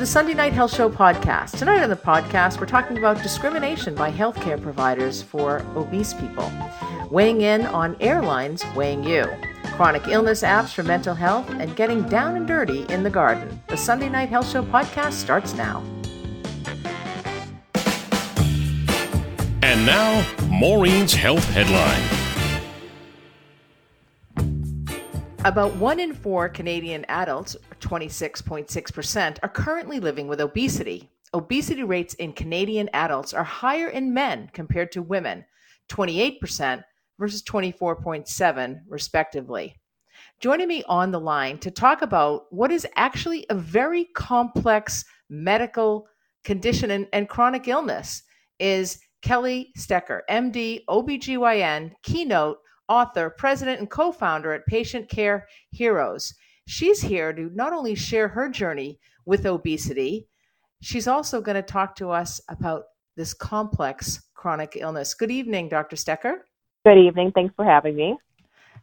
the Sunday Night Health Show podcast. Tonight on the podcast, we're talking about discrimination by healthcare providers for obese people. Weighing in on airlines weighing you. Chronic illness apps for mental health and getting down and dirty in the garden. The Sunday Night Health Show podcast starts now. And now, Maureen's Health Headline. About one in four Canadian adults, 26.6%, are currently living with obesity. Obesity rates in Canadian adults are higher in men compared to women, 28% versus 24.7 respectively. Joining me on the line to talk about what is actually a very complex medical condition and, and chronic illness is Kellie Stecker, MD, OBGYN, keynote, author, president, and co founder at Patient Care Heroes. She's here to not only share her journey with obesity, she's also going to talk to us about this complex chronic illness. Good evening, Dr. Stecker. Good evening. Thanks for having me.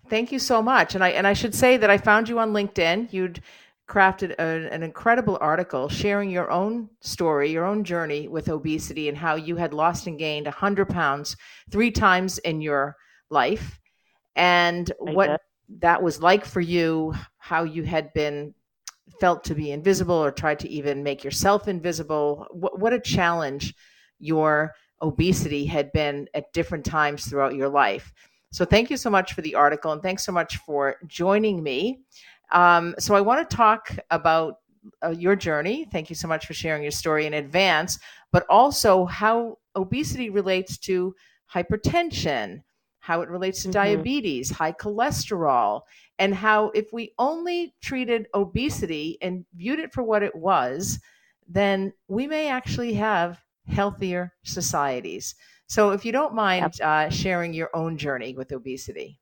Thank you so much. And I and I should say that I found you on LinkedIn. You'd crafted a, an incredible article sharing your own story, your own journey with obesity, and how you had lost and gained 100 pounds three times in your life, and I what did. that was like for you, how you had been felt to be invisible or tried to even make yourself invisible. What, what a challenge your obesity had been at different times throughout your life. So, thank you so much for the article and thanks so much for joining me. Um, so, I want to talk about uh, your journey. Thank you so much for sharing your story in advance, but also how obesity relates to hypertension, how it relates to Mhm. diabetes, high cholesterol, and how if we only treated obesity and viewed it for what it was, then we may actually have healthier societies. So, if you don't mind uh, sharing your own journey with obesity.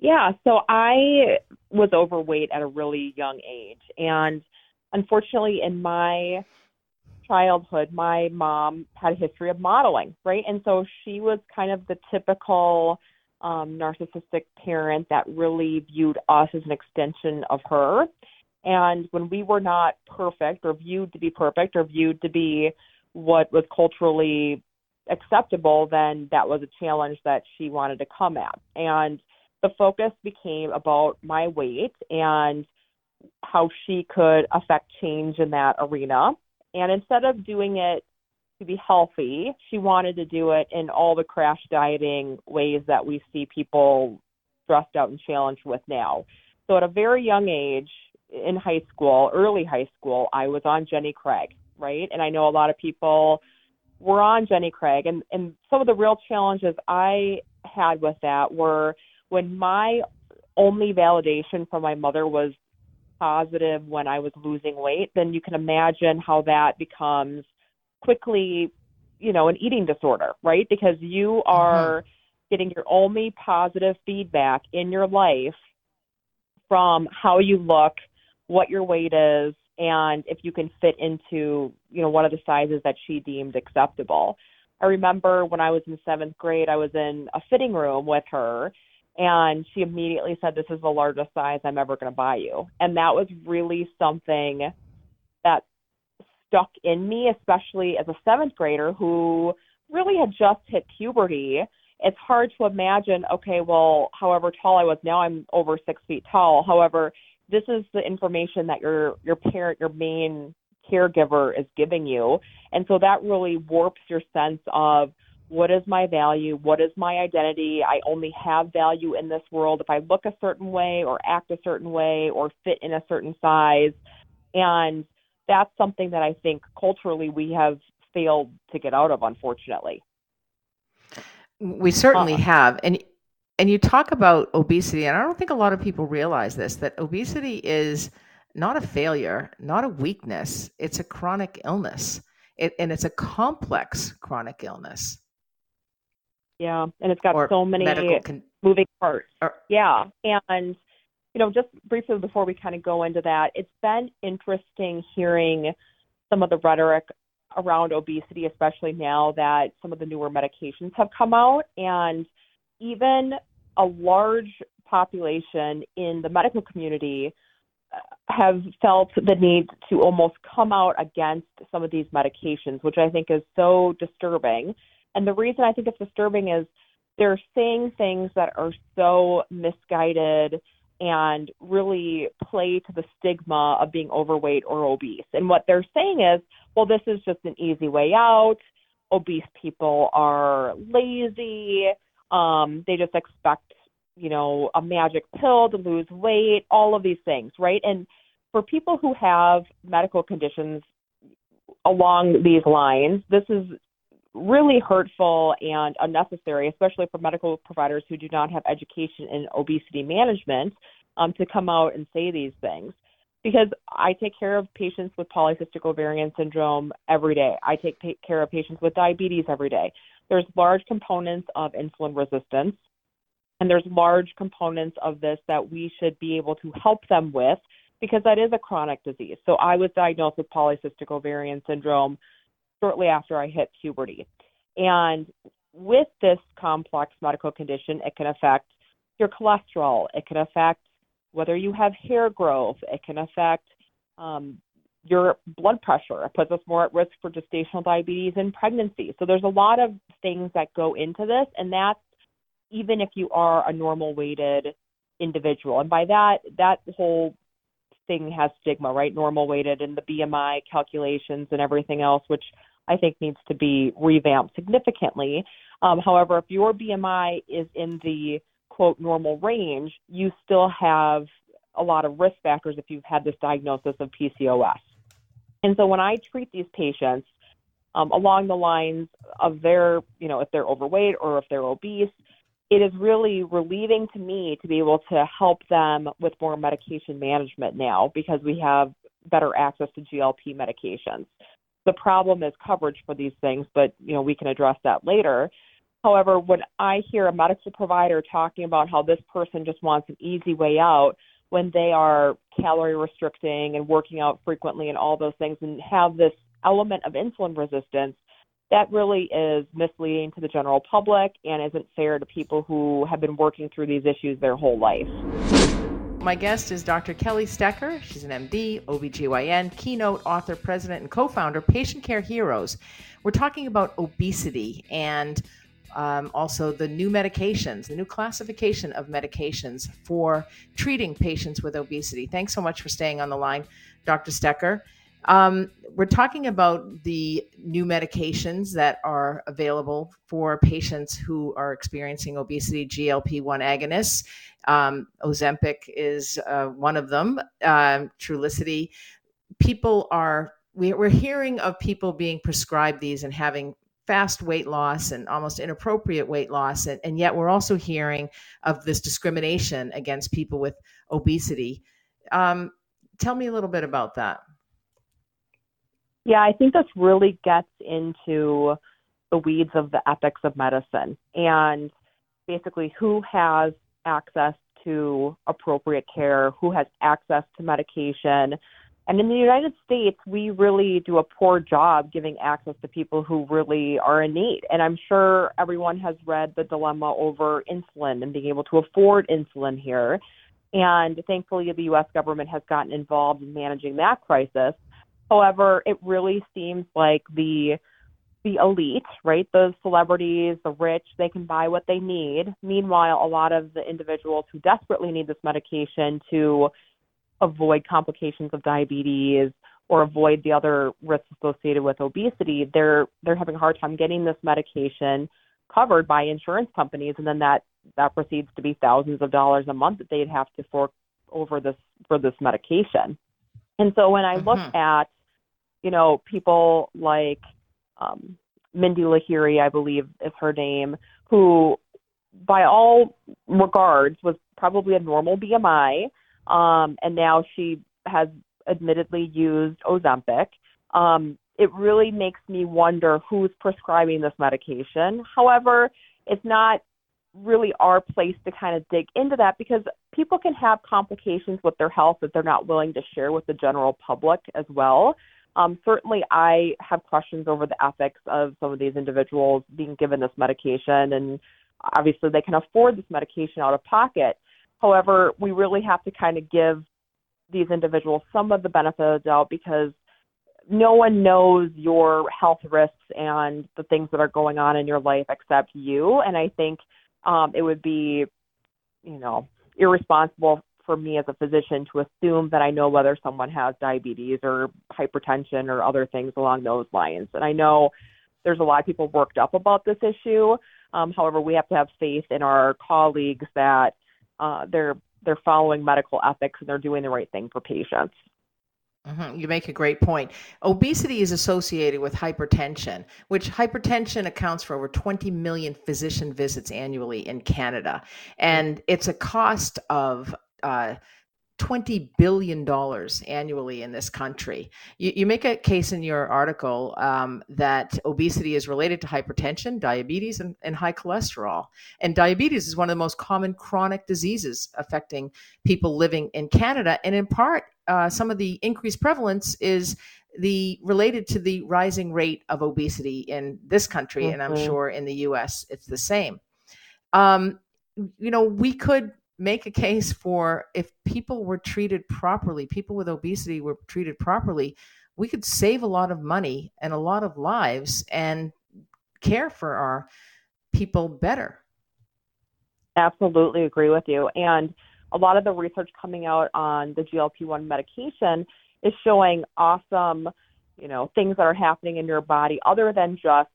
Yeah, so I was overweight at a really young age. And unfortunately, in my childhood, my mom had a history of modeling, right? And so she was kind of the typical um, narcissistic parent that really viewed us as an extension of her. And when we were not perfect or viewed to be perfect or viewed to be what was culturally acceptable, then that was a challenge that she wanted to come at. And the focus became about my weight and how she could affect change in that arena. And instead of doing it to be healthy, she wanted to do it in all the crash dieting ways that we see people stressed out and challenged with now. So at a very young age, in high school, early high school, I was on Jenny Craig, right? And I know a lot of people were on Jenny Craig and, and some of the real challenges I had with that were when my only validation from my mother was positive when I was losing weight, then you can imagine how that becomes quickly, you know, an eating disorder, right? Because you are mm-hmm. getting your only positive feedback in your life from how you look, what your weight is, and if you can fit into, you know, one of the sizes that she deemed acceptable. I remember when I was in seventh grade, I was in a fitting room with her, and she immediately said, This is the largest size I'm ever going to buy you. And that was really something stuck in me, especially as a seventh grader who really had just hit puberty. It's hard to imagine, okay, well, however tall I was now, I'm over six feet tall. However, this is the information that your your parent, your main caregiver is giving you. And so that really warps your sense of what is my value? What is my identity? I only have value in this world if I look a certain way or act a certain way or fit in a certain size. And that's something that I think culturally we have failed to get out of, unfortunately. We certainly Uh, have. And and you talk about obesity, and I don't think a lot of people realize this that obesity is not a failure, not a weakness. It's a chronic illness. It, and it's a complex chronic illness. Yeah, and it's got or so many medical con- moving parts. or- Yeah, and you know, just briefly before we kind of go into that, it's been interesting hearing some of the rhetoric around obesity, especially now that some of the newer medications have come out, and even a large population in the medical community uh, have felt the need to almost come out against some of these medications, which I think is so disturbing. And the reason I think it's disturbing is they're saying things that are so misguided and really play to the stigma of being overweight or obese. And what they're saying is, well, this is just an easy way out. Obese people are lazy. Um, they just expect, you know, a magic pill to lose weight, all of these things, right? And for people who have medical conditions along these lines, this is really hurtful and unnecessary, especially for medical providers who do not have education in obesity management, um, to come out and say these things. Because I take care of patients with polycystic ovarian syndrome every day. I take care of patients with diabetes every day. There's large components of insulin resistance, and there's large components of this that we should be able to help them with because that is a chronic disease. So I was diagnosed with polycystic ovarian syndrome shortly after I hit puberty. And with this complex medical condition, it can affect your cholesterol, it can affect whether you have hair growth, it can affect um, your blood pressure. It puts us more at risk for gestational diabetes and pregnancy. So there's a lot of things that go into this, and that's even if you are a normal weighted individual. And by that, that whole thing has stigma, right? Normal weighted and the BMI calculations and everything else, which I think needs to be revamped significantly. Um, however, if your BMI is in the quote normal range, you still have a lot of risk factors if you've had this diagnosis of PCOS. And so when I treat these patients um, along the lines of their, you know, if they're overweight or if they're obese, it is really relieving to me to be able to help them with more medication management now because we have better access to GLP medications. The problem is coverage for these things, but you know we can address that later. However, when I hear a medical provider talking about how this person just wants an easy way out when they are calorie restricting and working out frequently and all those things and have this element of insulin resistance, that really is misleading to the general public and isn't fair to people who have been working through these issues their whole life. My guest is Dr. Kellie Stecker. She's an MD, OBGYN, keynote author, president, and co founder, Patient Care Heroes. We're talking about obesity and um, also the new medications, the new classification of medications for treating patients with obesity. Thanks so much for staying on the line, Dr. Stecker. Um, we're talking about the new medications that are available for patients who are experiencing obesity, GLP 1 agonists. Um, Ozempic is uh, one of them, uh, Trulicity. People are, we, we're hearing of people being prescribed these and having fast weight loss and almost inappropriate weight loss. And, and yet we're also hearing of this discrimination against people with obesity. Um, tell me a little bit about that. Yeah, I think this really gets into the weeds of the ethics of medicine and basically who has access to appropriate care, who has access to medication. And in the United States, we really do a poor job giving access to people who really are in need. And I'm sure everyone has read the dilemma over insulin and being able to afford insulin here. And thankfully, the U.S. government has gotten involved in managing that crisis. However, it really seems like the the elite, right? Those celebrities, the rich, they can buy what they need. Meanwhile, a lot of the individuals who desperately need this medication to avoid complications of diabetes or avoid the other risks associated with obesity, they're they're having a hard time getting this medication covered by insurance companies and then that that proceeds to be thousands of dollars a month that they'd have to fork over this for this medication. And so when I look mm-hmm. at, you know, people like um, Mindy Lahiri, I believe is her name, who by all regards was probably a normal BMI, um, and now she has admittedly used Ozempic. Um, it really makes me wonder who's prescribing this medication. However, it's not really our place to kind of dig into that because people can have complications with their health that they're not willing to share with the general public as well. Um, certainly, I have questions over the ethics of some of these individuals being given this medication, and obviously, they can afford this medication out of pocket. However, we really have to kind of give these individuals some of the benefit of the doubt because no one knows your health risks and the things that are going on in your life except you. And I think um, it would be, you know, irresponsible for me as a physician to assume that I know whether someone has diabetes or hypertension or other things along those lines. And I know there's a lot of people worked up about this issue. Um, however, we have to have faith in our colleagues that uh, they're they're following medical ethics and they're doing the right thing for patients. Mm-hmm. You make a great point. Obesity is associated with hypertension, which hypertension accounts for over 20 million physician visits annually in Canada. And it's a cost of uh, $20 billion annually in this country. You, you, make a case in your article um, that obesity is related to hypertension, diabetes, and, and, high cholesterol. And diabetes is one of the most common chronic diseases affecting people living in Canada. And in part, uh, some of the increased prevalence is the related to the rising rate of obesity in this country. Mm-hmm. And I'm mm-hmm. sure in the US it's the same. Um, you know, we could make a case for if people were treated properly, people with obesity were treated properly, we could save a lot of money and a lot of lives and care for our people better. Absolutely agree with you. And a lot of the research coming out on the GLP-1 medication is showing awesome, you know, things that are happening in your body other than just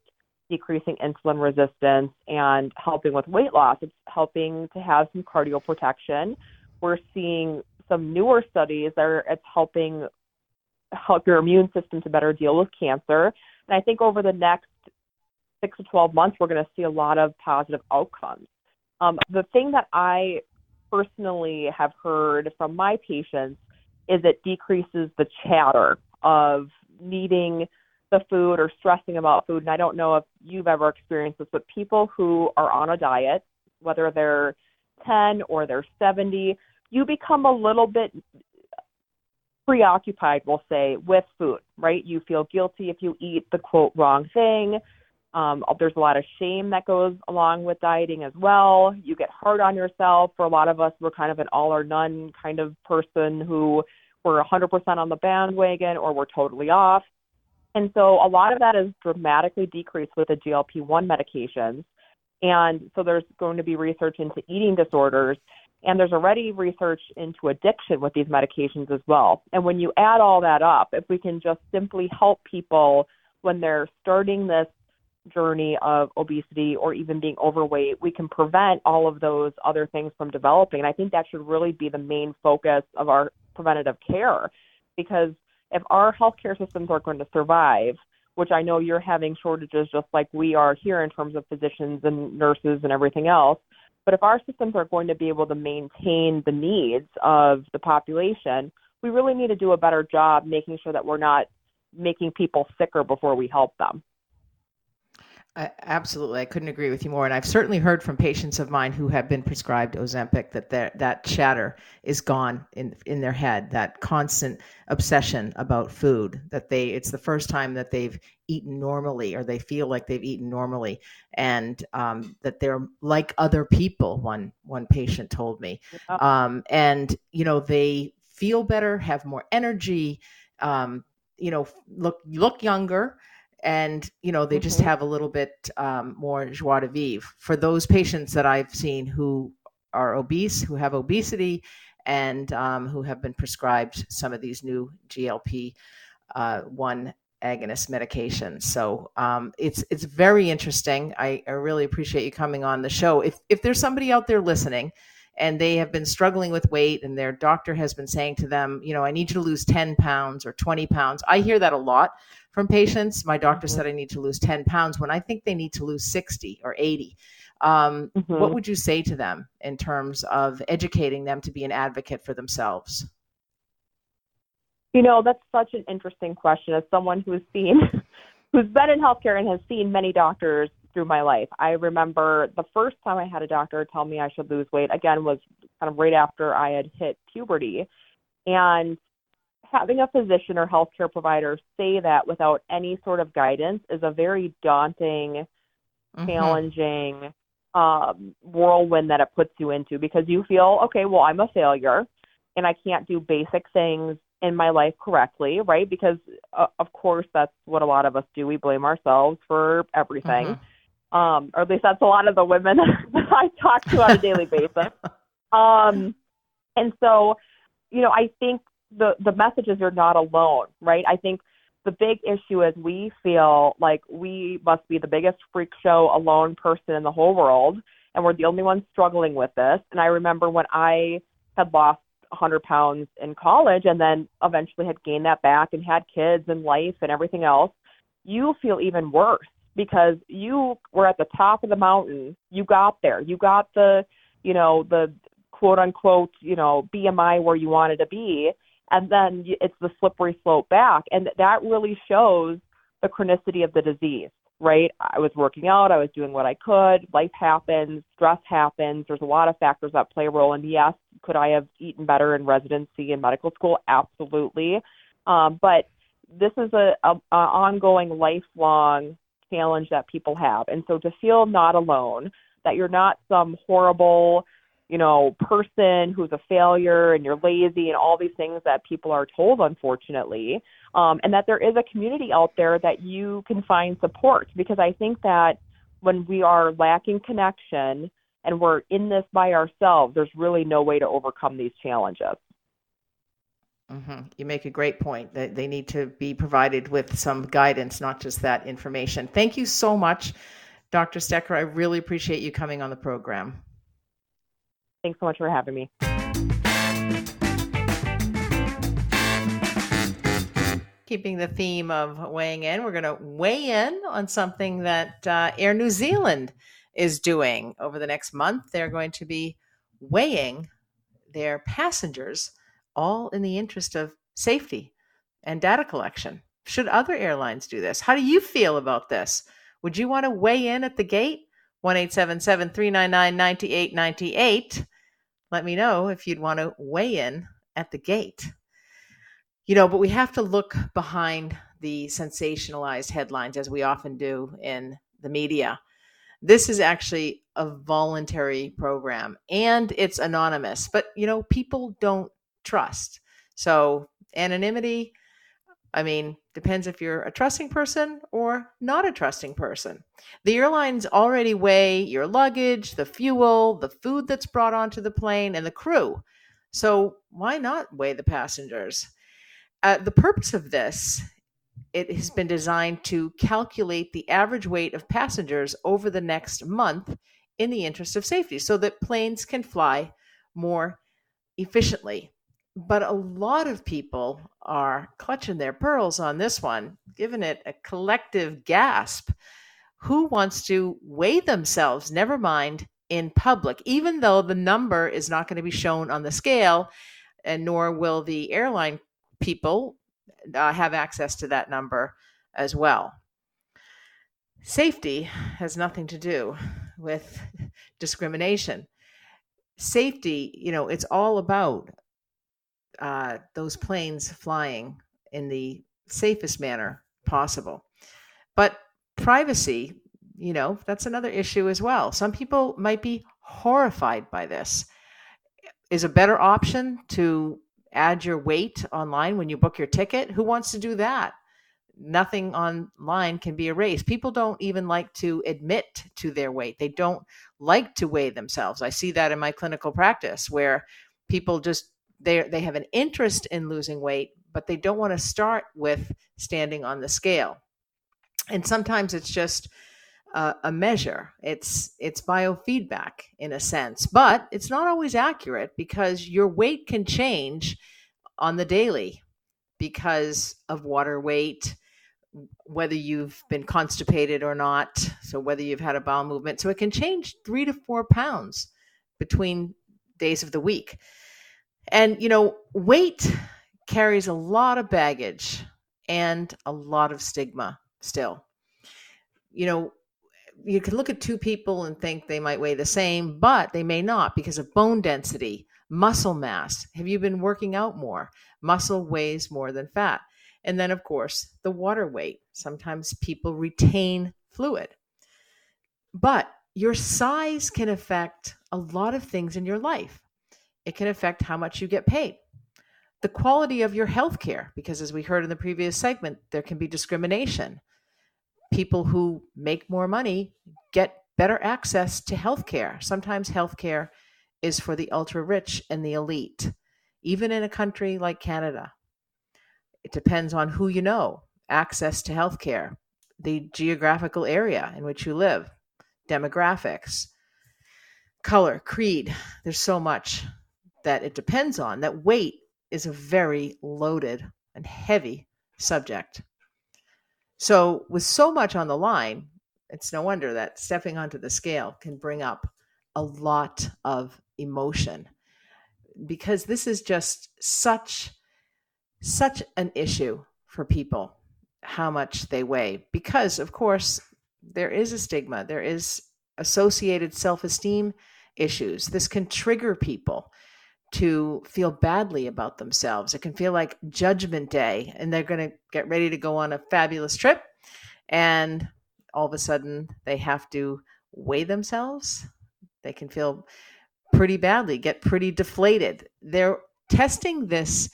decreasing insulin resistance and helping with weight loss. It's helping to have some cardio protection. We're seeing some newer studies that are it's helping help your immune system to better deal with cancer. And I think over the next six to 12 months, we're going to see a lot of positive outcomes. Um, the thing that I personally have heard from my patients is it decreases the chatter of needing the food or stressing about food. And I don't know if you've ever experienced this, but people who are on a diet, whether they're 10 or they're 70, you become a little bit preoccupied, we'll say, with food, right? You feel guilty if you eat the quote wrong thing. Um, there's a lot of shame that goes along with dieting as well. You get hard on yourself. For a lot of us, we're kind of an all or none kind of person who we're 100% on the bandwagon or we're totally off. And so a lot of that is dramatically decreased with the GLP 1 medications. And so there's going to be research into eating disorders, and there's already research into addiction with these medications as well. And when you add all that up, if we can just simply help people when they're starting this journey of obesity or even being overweight, we can prevent all of those other things from developing. And I think that should really be the main focus of our preventative care because if our healthcare systems are going to survive, which I know you're having shortages just like we are here in terms of physicians and nurses and everything else, but if our systems are going to be able to maintain the needs of the population, we really need to do a better job making sure that we're not making people sicker before we help them. I, absolutely, I couldn't agree with you more. And I've certainly heard from patients of mine who have been prescribed Ozempic that that chatter is gone in in their head. That constant obsession about food. That they it's the first time that they've eaten normally, or they feel like they've eaten normally, and um, that they're like other people. One one patient told me, um, and you know they feel better, have more energy, um, you know, look look younger and you know they mm-hmm. just have a little bit um, more joie de vivre. For those patients that i've seen who are obese who have obesity and um, who have been prescribed some of these new glp uh, 1 agonist medications so um, it's it's very interesting. I, I really appreciate you coming on the show. If if there's somebody out there listening and they have been struggling with weight and their doctor has been saying to them you know i need you to lose 10 pounds or 20 pounds i hear that a lot from patients. My doctor mm-hmm. said I need to lose 10 pounds when I think they need to lose 60 or 80. Um, mm-hmm. What would you say to them in terms of educating them to be an advocate for themselves? You know, that's such an interesting question. As someone who's seen, who's been in healthcare and has seen many doctors through my life, I remember the first time I had a doctor tell me I should lose weight, again, was kind of right after I had hit puberty. And having a physician or healthcare provider say that without any sort of guidance is a very daunting, mm-hmm. challenging um, whirlwind that it puts you into because you feel, okay, well, I'm a failure and I can't do basic things in my life correctly, right? Because uh, of course that's what a lot of us do. We blame ourselves for everything. Mm-hmm. Um, or at least that's a lot of the women that I talk to on a daily basis. Um, and so, you know, I think the the message is you're not alone, right? I think the big issue is we feel like we must be the biggest freak show alone person in the whole world and we're the only ones struggling with this. And I remember when I had lost 100 pounds in college and then eventually had gained that back and had kids and life and everything else, you feel even worse because you were at the top of the mountain. You got there. You got the, you know, the quote unquote, you know, BMI where you wanted to be. And then it's the slippery slope back. And that really shows the chronicity of the disease right? I was working out, I was doing what I could. Life happens, stress happens. There's a lot of factors that play a role. And yes, could I have eaten better in residency and medical school? Absolutely. Um, but this is a, a, a ongoing, lifelong challenge that people have. And so to feel not alone, that you're not some horrible, you know, person who's a failure and you're lazy and all these things that people are told, unfortunately, um, and that there is a community out there that you can find support. Because I think that when we are lacking connection and we're in this by ourselves, there's really no way to overcome these challenges. Mm-hmm. You make a great point that they need to be provided with some guidance, not just that information. Thank you so much, Dr. Stecker. I really appreciate you coming on the program. Thanks so much for having me. keeping the theme of weighing in, we're going to weigh in on something that uh, Air New Zealand is doing over the next month. They're going to be weighing their passengers, all in the interest of safety and data collection. Should other airlines do this? How do you feel about this? Would you want to weigh in at the gate? 1 399 9898. Let me know if you'd want to weigh in at the gate you know, but we have to look behind the sensationalized headlines as we often do in the media. This is actually a voluntary program and it's anonymous, but you know, people don't trust. So, anonymity, I mean, depends if you're a trusting person or not a trusting person. The airlines already weigh your luggage, the fuel, the food that's brought onto the plane, and the crew. So, why not weigh the passengers? Uh, the purpose of this it has been designed to calculate the average weight of passengers over the next month in the interest of safety so that planes can fly more efficiently. But a lot of people are clutching their pearls on this one, giving it a collective gasp. Who wants to weigh themselves, never mind in public, even though the number is not going to be shown on the scale, and nor will the airline people uh, have access to that number as well. Safety has nothing to do with discrimination. Safety, you know, it's all about uh, those planes flying in the safest manner possible. But privacy, you know, that's another issue as well. Some people might be horrified by this. Is a better option to add your weight online when you book your ticket. Who wants to do that? Nothing online can be erased. People don't even like to admit to their weight. They don't like to weigh themselves. I see that in my clinical practice where people just they they have an interest in losing weight, but they don't want to start with standing on the scale. And sometimes it's just uh, a measure. It's it's biofeedback in a sense, but it's not always accurate because your weight can change on the daily because of water weight, whether you've been constipated or not, so whether you've had a bowel movement. So it can change three to four pounds between days of the week. And you know, weight carries a lot of baggage and a lot of stigma still. You know, you can look at two people and think they might weigh the same, but they may not because of bone density, muscle mass. Have you been working out more? Muscle weighs more than fat. And then, of course, the water weight. Sometimes people retain fluid. But your size can affect a lot of things in your life. It can affect how much you get paid. the quality of your health care, because as we heard in the previous segment, there can be discrimination. People who make more money get better access to health care. Sometimes health care is for the ultra rich and the elite, even in a country like Canada. It depends on who you know, access to health care, the geographical area in which you live, demographics, color, creed. There's so much that it depends on. That weight is a very loaded and heavy subject. So, with so much on the line, it's no wonder that stepping onto the scale can bring up a lot of emotion because this is just such such an issue for people how much they weigh because of course there is a stigma there is associated self-esteem issues this can trigger people to feel badly about themselves. It can feel like judgment day and they're going to get ready to go on a fabulous trip and all of a sudden they have to weigh themselves. They can feel pretty badly get pretty deflated. They're testing this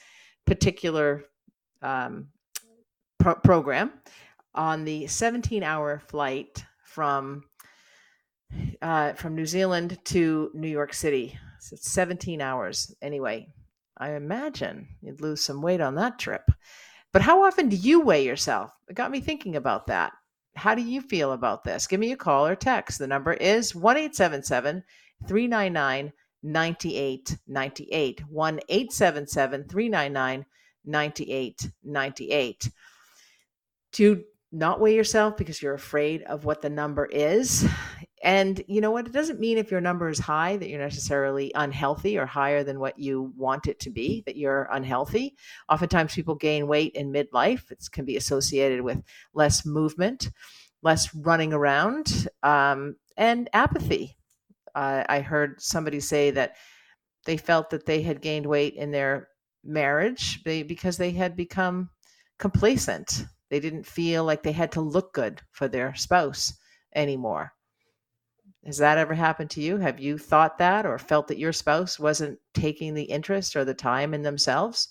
particular um, pro- program on the 17 hour flight from uh, from New Zealand to New York City. It's 17 hours anyway. I imagine you'd lose some weight on that trip. But how often do you weigh yourself? It got me thinking about that. How do you feel about this? Give me a call or text. The number is 1 877 399 9898. 1 877 399 9898. Do not weigh yourself because you're afraid of what the number is. And you know what? It doesn't mean if your number is high that you're necessarily unhealthy or higher than what you want it to be, that you're unhealthy. Oftentimes people gain weight in midlife. It can be associated with less movement, less running around, um, and apathy. Uh, I heard somebody say that they felt that they had gained weight in their marriage because they had become complacent. They didn't feel like they had to look good for their spouse anymore. Has that ever happened to you? Have you thought that or felt that your spouse wasn't taking the interest or the time in themselves?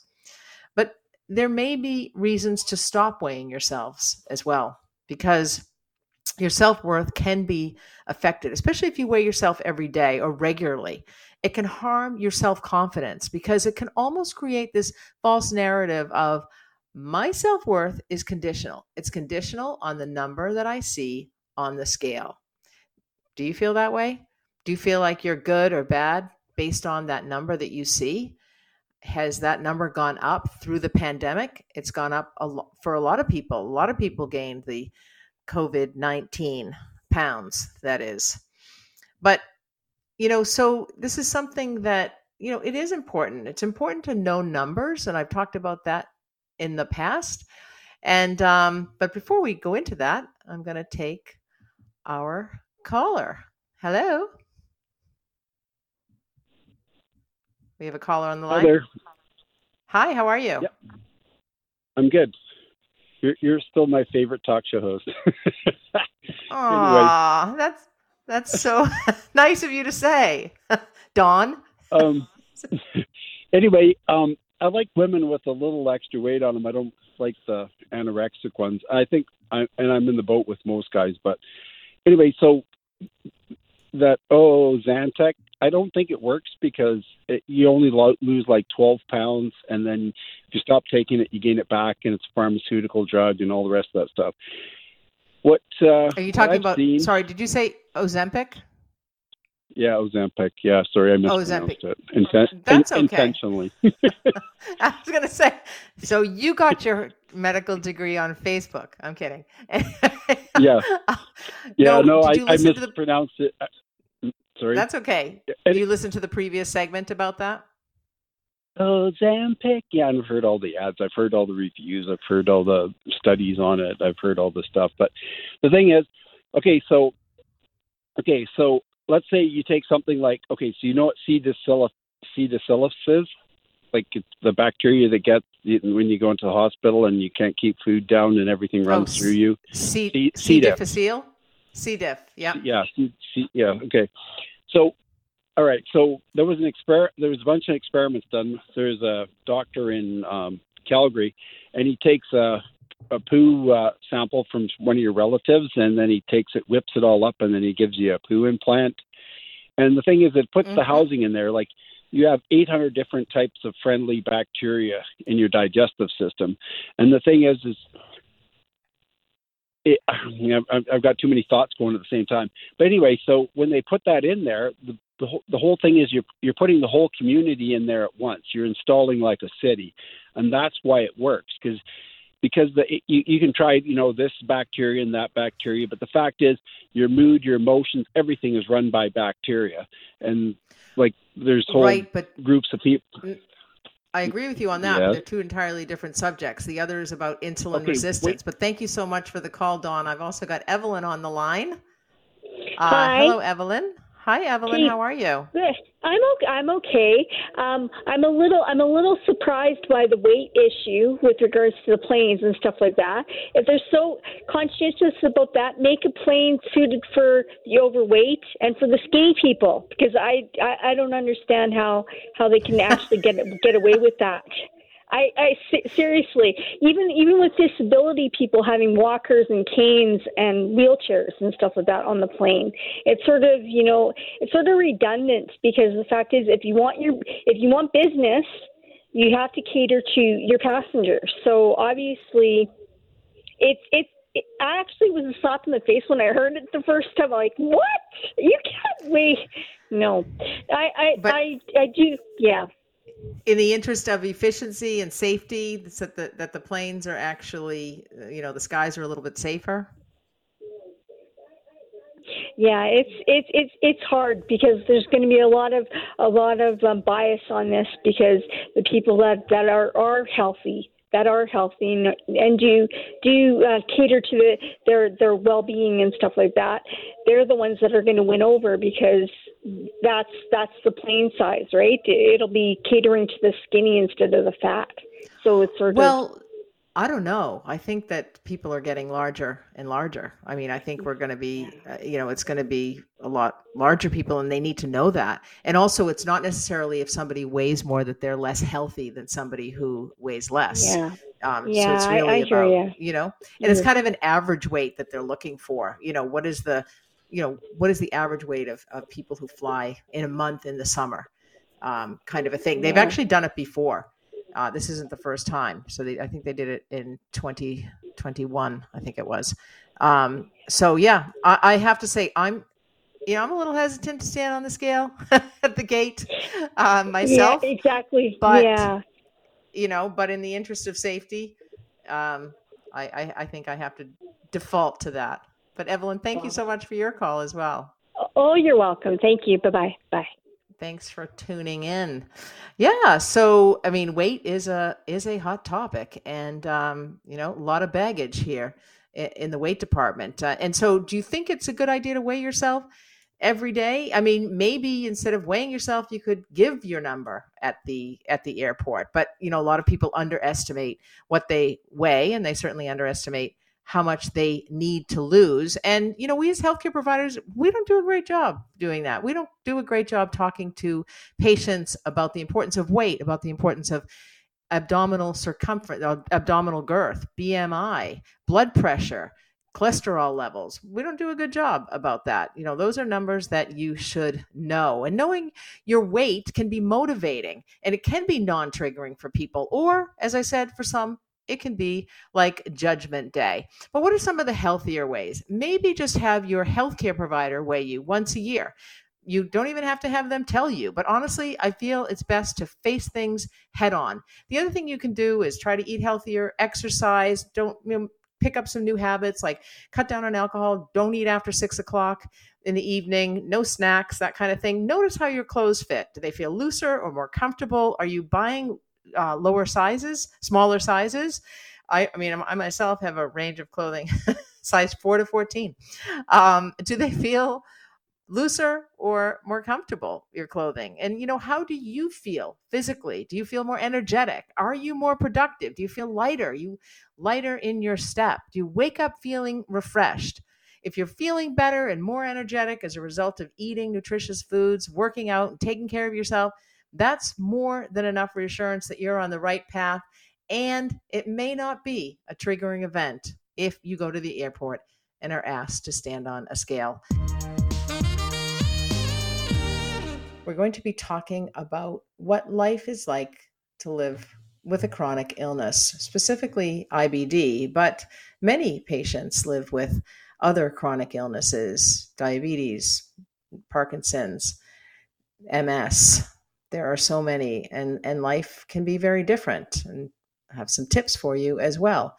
But there may be reasons to stop weighing yourselves as well because your self worth can be affected, especially if you weigh yourself every day or regularly it can harm your self confidence because it can almost create this false narrative of my self worth is conditional. It's conditional on the number that I see on the scale. Do you feel that way? Do you feel like you're good or bad based on that number that you see? Has that number gone up through the pandemic? It's gone up a for a lot of people. A lot of people gained the COVID 19 pounds, that is. But you know, so this is something that, you know, it is important. It's important to know numbers. And I've talked about that in the past. And, um, but before we go into that, I'm going to take our caller. Hello. We have a caller on the line. Hi there. Hi, how are you? Yep. I'm good. You're, you're still my favorite talk show host. Aw, that's that's so nice of you to say, Dawn. um, anyway, um, I like women with a little extra weight on them. I don't like the anorexic ones. I think, I, and I'm in the boat with most guys. But anyway, so that oh Zantac, I don't think it works because it, you only lo- lose like 12 pounds, and then if you stop taking it, you gain it back, and it's a pharmaceutical drug and all the rest of that stuff. What uh, are you talking about? Seen, sorry, did you say Ozempic? Yeah, Ozempic. Yeah, sorry, I mispronounced Ozempic. it. Inten- That's okay. Intentionally. I was going to say, so you got your medical degree on Facebook. I'm kidding. yeah. Yeah, no, did I, I to the- mispronounced it. Uh, Sorry. That's okay. And- Did you listen to the previous segment about that? Ozempic. Yeah, I've heard all the ads. I've heard all the reviews. I've heard all the studies on it. I've heard all the stuff. But the thing is, okay, so okay, so let's say you take something like okay, so you know what C. difficile C. difficile is? Like it's the bacteria that gets when you go into the hospital and you can't keep food down and everything runs Oh, through you. C. C- C. C. difficile? C. diff. Yeah. Yeah, C, C, yeah, okay. So all right. So there was an exper- There was a bunch of experiments done. There's a doctor in um, Calgary, and he takes a a poo uh, sample from one of your relatives, and then he takes it, whips it all up, and then he gives you a poo implant. And the thing is, it puts mm-hmm. the housing in there. Like you have 800 different types of friendly bacteria in your digestive system. And the thing is, is it, I've got too many thoughts going at the same time. But anyway, so when they put that in there, the the whole, the whole thing is you're you're putting the whole community in there at once. You're installing like a city, and that's why it works because because the you, you can try you know this bacteria and that bacteria, but the fact is your mood, your emotions, everything is run by bacteria, and like there's whole right, but groups of people. I agree with you on that. Yes. they're two entirely different subjects. The other is about insulin okay, resistance. Wait. But thank you so much for the call, Dawn. I've also got Evelyn on the line. Uh, Hi. Hello, Evelyn. Hi, Evelyn. How are you? I'm okay. I'm okay. Um, I'm a little. I'm a little surprised by the weight issue with regards to the planes and stuff like that. If they're so conscientious about that, make a plane suited for the overweight and for the skinny people. Because I, I, I don't understand how how they can actually get get away with that. I, I seriously, even even with disability people having walkers and canes and wheelchairs and stuff like that on the plane, it's sort of you know it's sort of redundant because the fact is if you want your if you want business, you have to cater to your passengers. So obviously, it's it's it, I actually was a slap in the face when I heard it the first time. I'm like, what? You can't wait. No, I I but, I, I do. Yeah in the interest of efficiency and safety, that the, that the planes are actually, you know, the skies are a little bit safer? Yeah, it's it's it's it's hard because there's going to be a lot of a lot of um, bias on this because the people that that are are healthy that are healthy and, and do do uh, cater to the, their their well being and stuff like that. They're the ones that are going to win over because that's that's the plane size, right? It'll be catering to the skinny instead of the fat. So it's sort well, of. I don't know. I think that people are getting larger and larger. I mean, I think we're going to be, uh, you know, it's going to be a lot larger people, and they need to know that. And also, it's not necessarily if somebody weighs more that they're less healthy than somebody who weighs less. Yeah. Um, yeah, so it's really I, I about, you. you know, and yeah. it's kind of an average weight that they're looking for. You know, what is the you know, what is the average weight of, of people who fly in a month in the summer? Um, kind of a thing. They've yeah. actually done it before. Uh, this isn't the first time. So they, I think they did it in 2021, I think it was. Um, so yeah, I, I, have to say I'm, you know, I'm a little hesitant to stand on the scale at the gate uh, myself. Yeah, exactly. But, yeah. you know, but in the interest of safety, um, I, I, I think I have to default to that. But Evelyn, thank you so much for your call as well. Oh, you're welcome. Thank you. Bye-bye. Bye. Thanks for tuning in. Yeah, so I mean, weight is a is a hot topic, and um, you know, a lot of baggage here in, the weight department. Uh, and so, do you think it's a good idea to weigh yourself every day? I mean, maybe instead of weighing yourself, you could give your number at the at the airport. But you know, a lot of people underestimate what they weigh, and they certainly underestimate how much they need to lose. And, you know, we as healthcare providers, we don't do a great job doing that. We don't do a great job talking to patients about the importance of weight, about the importance of abdominal circumference, uh, abdominal girth, BMI, blood pressure, cholesterol levels. We don't do a good job about that. You know, those are numbers that you should know. And knowing your weight can be motivating and it can be non triggering for people, or, as I said, for some, it can be like judgment day. But what are some of the healthier ways? Maybe just have your healthcare provider weigh you once a year. You don't even have to have them tell you. But honestly, I feel it's best to face things head on. The other thing you can do is try to eat healthier, exercise, don't you know, pick up some new habits like cut down on alcohol, don't eat after six o'clock in the evening, no snacks, that kind of thing. Notice how your clothes fit. Do they feel looser or more comfortable? Are you buying uh, lower sizes, smaller sizes. I, I mean, I myself have a range of clothing, size four to 14. Um, do they feel looser or more comfortable, your clothing? And, you know, how do you feel physically? Do you feel more energetic? Are you more productive? Do you feel lighter? Are you lighter in your step? Do you wake up feeling refreshed? if you're feeling better and more energetic as a result of eating nutritious foods, working out, and taking care of yourself, that's more than enough reassurance that you're on the right path. And it may not be a triggering event if you go to the airport and are asked to stand on a scale. We're going to be talking about what life is like to live with a chronic illness, specifically IBD, but many patients live with other chronic illnesses, diabetes, Parkinson's, MS. There are so many, and, and life can be very different. And I have some tips for you as well.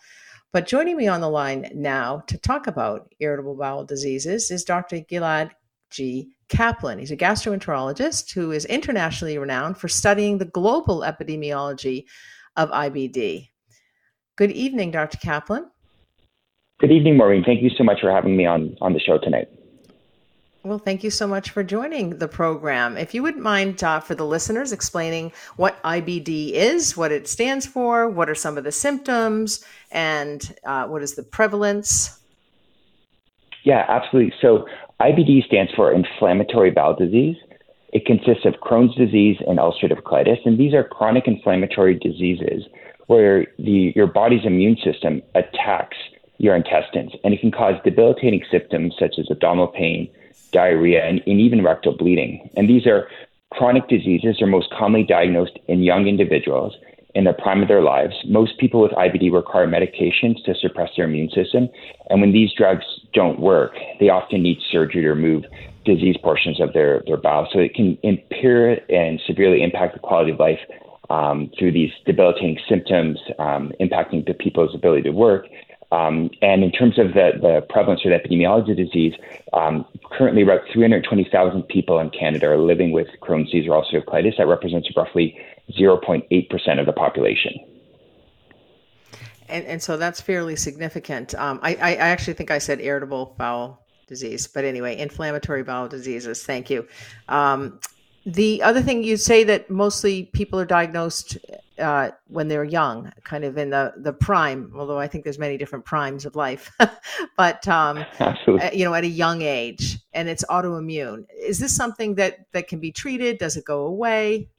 But joining me on the line now to talk about irritable bowel diseases is Dr. Gilaad G. Kaplan. He's a gastroenterologist who is internationally renowned for studying the global epidemiology of IBD. Good evening, Dr. Kaplan. Good evening, Maureen. Thank you so much for having me on, on the show tonight. Well, thank you so much for joining the program. If you wouldn't mind, uh, for the listeners, explaining what IBD is, what it stands for, what are some of the symptoms, and uh, what is the prevalence? Yeah, absolutely. So, IBD stands for inflammatory bowel disease. It consists of Crohn's disease and ulcerative colitis, and these are chronic inflammatory diseases where the, your body's immune system attacks your intestines, and it can cause debilitating symptoms such as abdominal pain, diarrhea, and, and even rectal bleeding. And these are chronic diseases are most commonly diagnosed in young individuals in the prime of their lives. Most people with IBD require medications to suppress their immune system. And when these drugs don't work, they often need surgery to remove disease portions of their, their bowel. So it can impair and severely impact the quality of life um, through these debilitating symptoms, um, impacting the people's ability to work, um, and in terms of the, the prevalence or the epidemiology of disease, um, currently about 320,000 people in Canada are living with Crohn's disease or ulcerative colitis. That represents roughly 0.8% of the population. And, and so that's fairly significant. Um, I, I actually think I said irritable bowel disease, but anyway, inflammatory bowel diseases. Thank you. Um, the other thing you say that mostly people are diagnosed uh, when they're young, kind of in the the prime. Although I think there's many different primes of life, but um, Absolutely. you know, at a young age, and it's autoimmune. Is this something that that can be treated? Does it go away?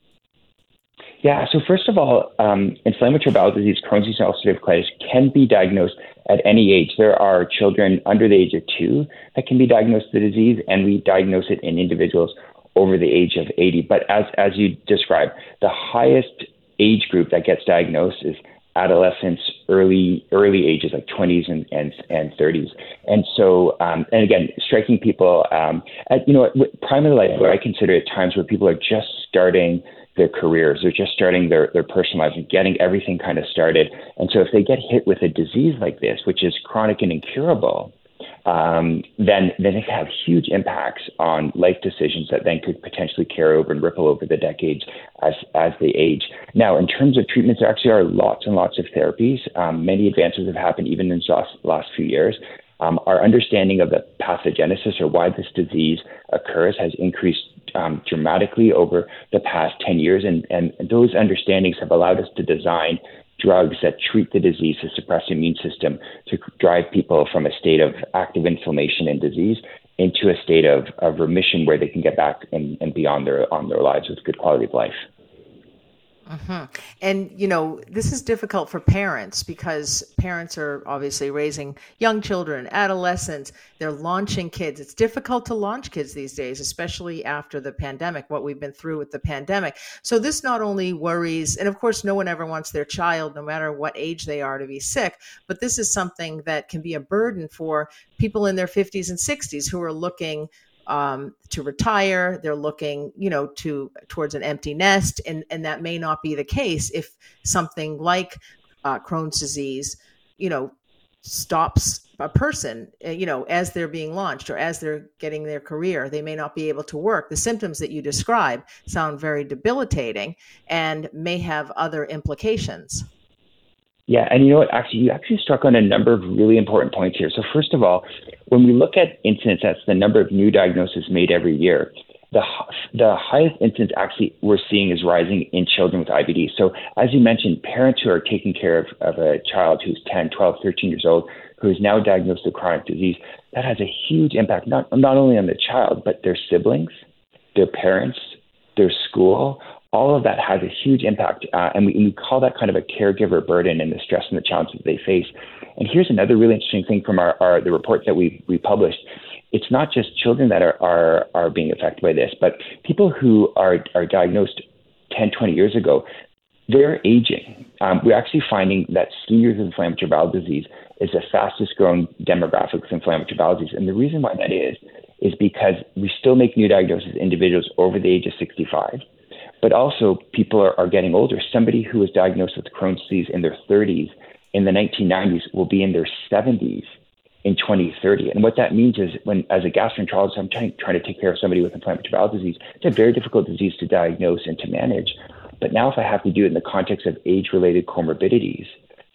Yeah. So first of all, um, inflammatory bowel disease, Crohn's disease, and ulcerative colitis can be diagnosed at any age. There are children under the age of two that can be diagnosed with the disease, and we diagnose it in individuals over the age of 80. But as, as you described, the highest age group that gets diagnosed is adolescents, early early ages like 20s and and, and 30s. And so, um, and again, striking people um, at you know primarily like where I consider it times where people are just starting their careers, they're just starting their their personal lives and getting everything kind of started. And so, if they get hit with a disease like this, which is chronic and incurable, um, then then it can have huge impacts on life decisions that then could potentially carry over and ripple over the decades as as they age. Now, in terms of treatments, there actually are lots and lots of therapies. Um, many advances have happened even in the last, last few years. Um, our understanding of the pathogenesis or why this disease occurs has increased um, dramatically over the past 10 years, and, and those understandings have allowed us to design drugs that treat the disease to suppress the immune system to drive people from a state of active inflammation and disease into a state of, of remission where they can get back and, and beyond their on their lives with good quality of life. Mm-hmm. And, you know, this is difficult for parents because parents are obviously raising young children, adolescents, they're launching kids. It's difficult to launch kids these days, especially after the pandemic, what we've been through with the pandemic. So, this not only worries, and of course, no one ever wants their child, no matter what age they are, to be sick, but this is something that can be a burden for people in their 50s and 60s who are looking um, to retire. They're looking, you know, to towards an empty nest, and and that may not be the case if something like uh, Crohn's disease, you know, stops a person, uh, you know, as they're being launched or as they're getting their career. They may not be able to work. The symptoms that you describe sound very debilitating and may have other implications. Yeah, and you know what? Actually, you actually struck on a number of really important points here. So, first of all, when we look at incidence, that's the number of new diagnoses made every year. The, the highest incidence actually we're seeing is rising in children with IBD. So, as you mentioned, parents who are taking care of, of a child who's 10, 12, 13 years old who is now diagnosed with chronic disease, that has a huge impact, not, not only on the child, but their siblings, their parents, their school. All of that has a huge impact. Uh, and we, we call that kind of a caregiver burden and the stress and the challenges that they face. And here's another really interesting thing from our, our the report that we, we published it's not just children that are, are, are being affected by this, but people who are, are diagnosed 10, 20 years ago, they're aging. Um, we're actually finding that seniors with inflammatory bowel disease is the fastest growing demographic with inflammatory bowel disease. And the reason why that is, is because we still make new diagnoses in individuals over the age of 65. But also, people are, are getting older. Somebody who was diagnosed with Crohn's disease in their 30s in the 1990s will be in their 70s in 2030. And what that means is when, as a gastroenterologist, I'm trying, trying to take care of somebody with inflammatory bowel disease, it's a very difficult disease to diagnose and to manage. But now, if I have to do it in the context of age related comorbidities,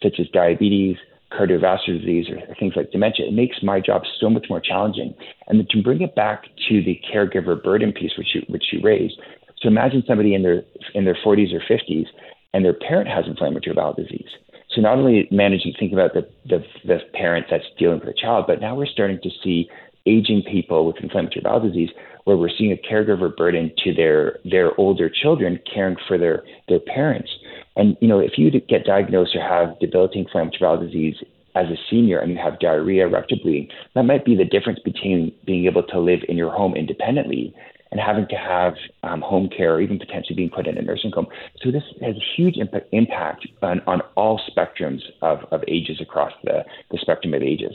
such as diabetes, cardiovascular disease, or things like dementia, it makes my job so much more challenging. And to bring it back to the caregiver burden piece, which you, which you raised, so imagine somebody in their in their 40s or 50s, and their parent has inflammatory bowel disease. So not only managing, thinking about the, the, the parent that's dealing with the child, but now we're starting to see aging people with inflammatory bowel disease where we're seeing a caregiver burden to their their older children caring for their their parents. And you know, if you get diagnosed or have debilitating inflammatory bowel disease as a senior and you have diarrhea, rectal bleeding, that might be the difference between being able to live in your home independently and having to have um, home care or even potentially being put in a nursing home. So this has a huge impact, impact on, on all spectrums of, of ages across the, the spectrum of ages.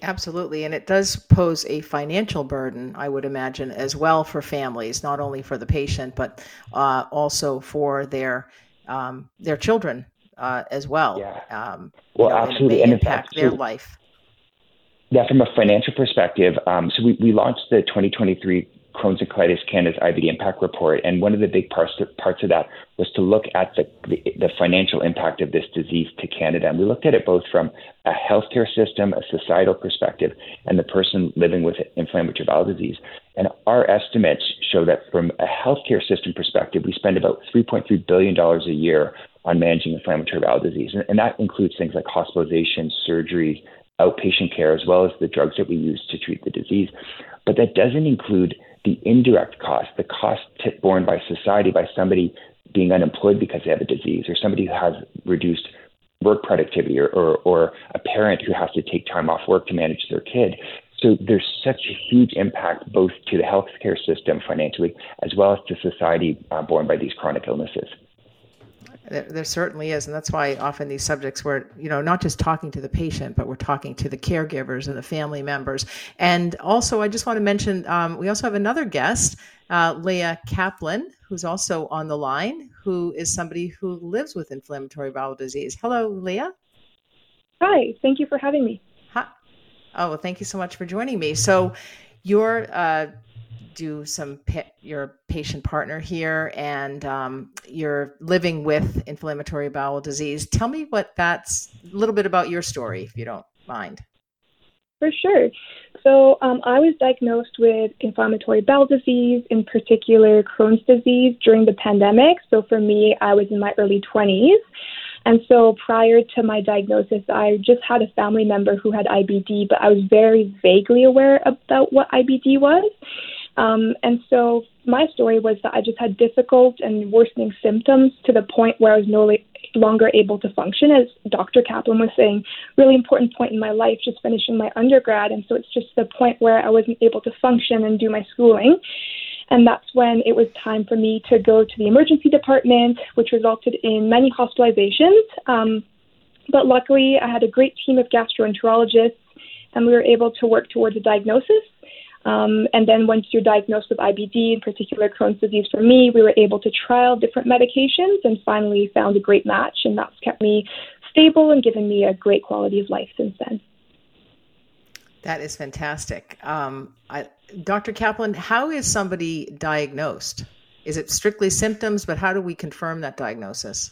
Absolutely. And it does pose a financial burden, I would imagine, as well for families, not only for the patient, but uh, also for their um, their children uh, as well. Yeah. Um, well, you know, absolutely. And, and impact fact, their life. Yeah, from a financial perspective, um, so we, we launched the 2023 Crohn's and Colitis Canada's IBD Impact Report, and one of the big parts parts of that was to look at the, the, the financial impact of this disease to Canada, and we looked at it both from a healthcare system, a societal perspective, and the person living with inflammatory bowel disease. And our estimates show that from a healthcare system perspective, we spend about 3.3 billion dollars a year on managing inflammatory bowel disease, and, and that includes things like hospitalization, surgery, outpatient care, as well as the drugs that we use to treat the disease. But that doesn't include the indirect cost, the cost borne by society by somebody being unemployed because they have a disease, or somebody who has reduced work productivity, or, or, or a parent who has to take time off work to manage their kid. So there's such a huge impact both to the healthcare system financially as well as to society uh, borne by these chronic illnesses. There, there, certainly is, and that's why often these subjects we're you know not just talking to the patient, but we're talking to the caregivers and the family members. And also, I just want to mention um, we also have another guest, uh, Léa Caplan, who's also on the line, who is somebody who lives with inflammatory bowel disease. Hello, Léa. Hi, thank you for having me. Hi. Oh, well, thank you so much for joining me. So, you're uh, do some pa- your patient partner here and um, you're living with inflammatory bowel disease. Tell me what that's a little bit about your story if you don't mind. For sure. So um, i was diagnosed with inflammatory bowel disease in particular crohn's disease during the pandemic. So for me i was in my early 20s and so prior to my diagnosis, I just had a family member who had IBD, but I was very vaguely aware about what IBD was. Um, and so my story was that I just had difficult and worsening symptoms to the point where I was no longer able to function. As Dr. Kaplan was saying, really important point in my life, just finishing my undergrad. And so it's just the point where I wasn't able to function and do my schooling. And that's when it was time for me to go to the emergency department, which resulted in many hospitalizations. Um, but luckily, I had a great team of gastroenterologists, and we were able to work towards a diagnosis. Um, and then once you're diagnosed with IBD, in particular Crohn's disease for me, we were able to trial different medications and finally found a great match. And that's kept me stable and given me a great quality of life since then. That is fantastic. Um, I, Dr. Kaplan, how is somebody diagnosed? Is it strictly symptoms, but how do we confirm that diagnosis?